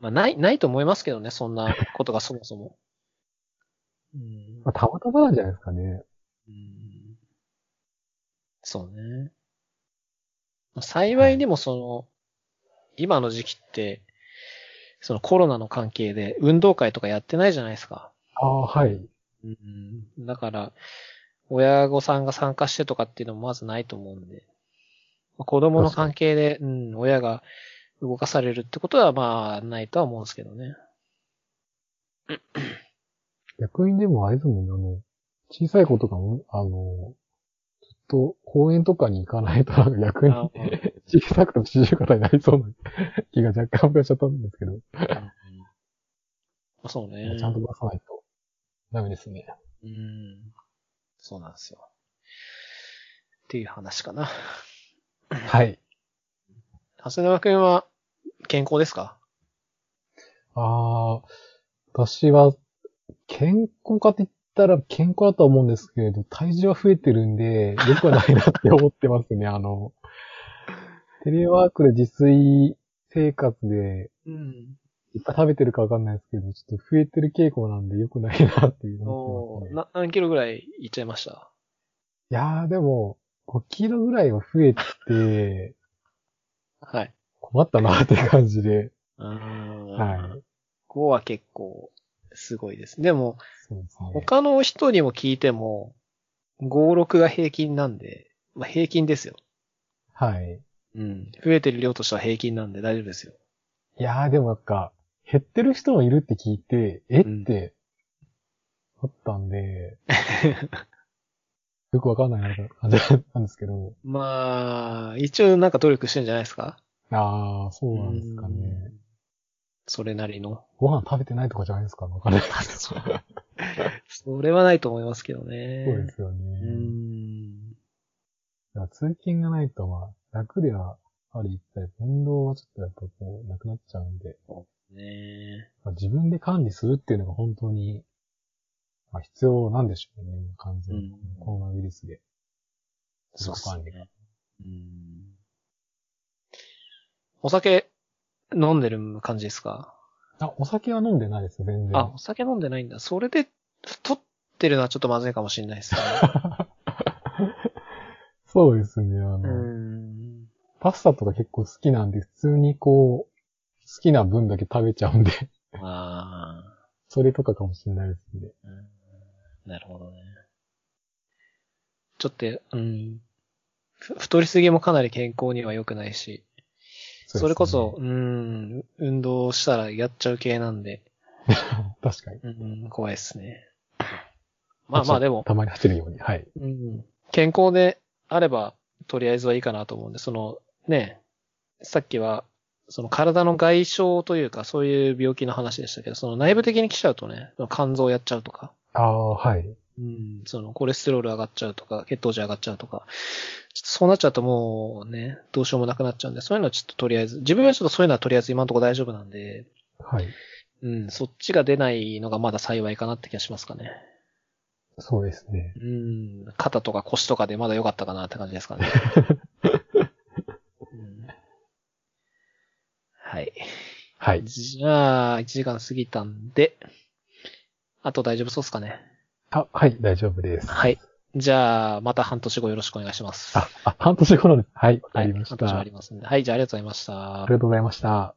まあ、ない、ないと思いますけどね、そんなことがそもそも。うんまあ、たまたまなんじゃないですかね。うんそうね。まあ幸いにもその、今の時期って、そのコロナの関係で運動会とかやってないじゃないですか。ああ、はい。うん、だから、親御さんが参加してとかっていうのもまずないと思うんで、まあ子供の関係で、うん、親が動かされるってことはまあないとは思うんですけどね。逆にでもあれですもんね、あの、小さい子とかも、あの、と公園とかに行かないとなんか逆にあ小さくても四十肩になりそうな気が若干僕はしちゃったんですけど、うんそうね。ちゃんと出さないとダメですね。うん。そうなんですよ。っていう話かな。はい。長谷川くんは健康ですか？ああ、私は健康かって言ったら健康だとは思うんですけれど、体重は増えてるんで、良くはないなって思ってますね。あの、テレワークで自炊生活でうん。いっぱい食べてるかわかんないですけど、ちょっと増えてる傾向なんで良くないなっていう思ってますね。おーな、何キロぐらいいっちゃいました？いやーでも、5キロぐらいは増えて、はい。困ったなって感じで。うん。はい。5は結構すごいです。でも、そうですね。他の人にも聞いても、5、6が平均なんで、まあ平均ですよ。はい。うん。増えてる量としては平均なんで大丈夫ですよ。いやーでもなんか、減ってる人もいるって聞いて、え？うんって、あったんで、よくわかんないなって感じなんですけど、まあ、一応なんか努力してんじゃないですか？あー、そうなんですかね。うんそれなりの。ご飯食べてないとかじゃないですか？わかんない。それはないと思いますけどね。そうですようね。ん。だから通勤がないと、まあ、楽ではあり運動はちょっとやっぱこう、なくなっちゃうんで、ねまあ、自分で管理するっていうのが本当に、まあ、必要なんでしょうね、完全に。うんコロナウイルスで。そうっす管理がね。うん。お酒飲んでる感じですか？あ、お酒は飲んでないです、全然。あ、お酒飲んでないんだ。それで太ってるのはちょっとまずいかもしれないですね。そうですね、あの、うん。パスタとか結構好きなんで、普通にこう、好きな分だけ食べちゃうんで、ああ。それとかかもしれないですね。うんなるほどね。ちょっと、うん。ふ太りすぎもかなり健康には良くないし、それこそ、うん、運動したらやっちゃう系なんで、確かに。うん、怖いですね。まあまあでも、たまに走るように。はい。うん、健康であれば、とりあえずはいいかなと思うんで、その、ね、さっきは、その体の外傷というか、そういう病気の話でしたけど、その内部的に来ちゃうとね、肝臓やっちゃうとか、ああ、はい。うん、その、コレステロール上がっちゃうとか、血糖値上がっちゃうとか、ちょっとそうなっちゃうともうね、どうしようもなくなっちゃうんで、そういうのはちょっととりあえず、自分はちょっとそういうのはとりあえず今のところ大丈夫なんで、はい。うん、そっちが出ないのがまだ幸いかなって気がしますかね。そうですね。うん、肩とか腰とかでまだ良かったかなって感じですかね。うんはい。はい。じゃあ、1時間過ぎたんで、あと大丈夫そうですかね。あ、はい、大丈夫です。はい。じゃあ、また半年後よろしくお願いします。あ、あ、半年後なんです。はい、わかはい。りました。半年後ありますんで。はい、じゃあありがとうございましたあり。がとうございました。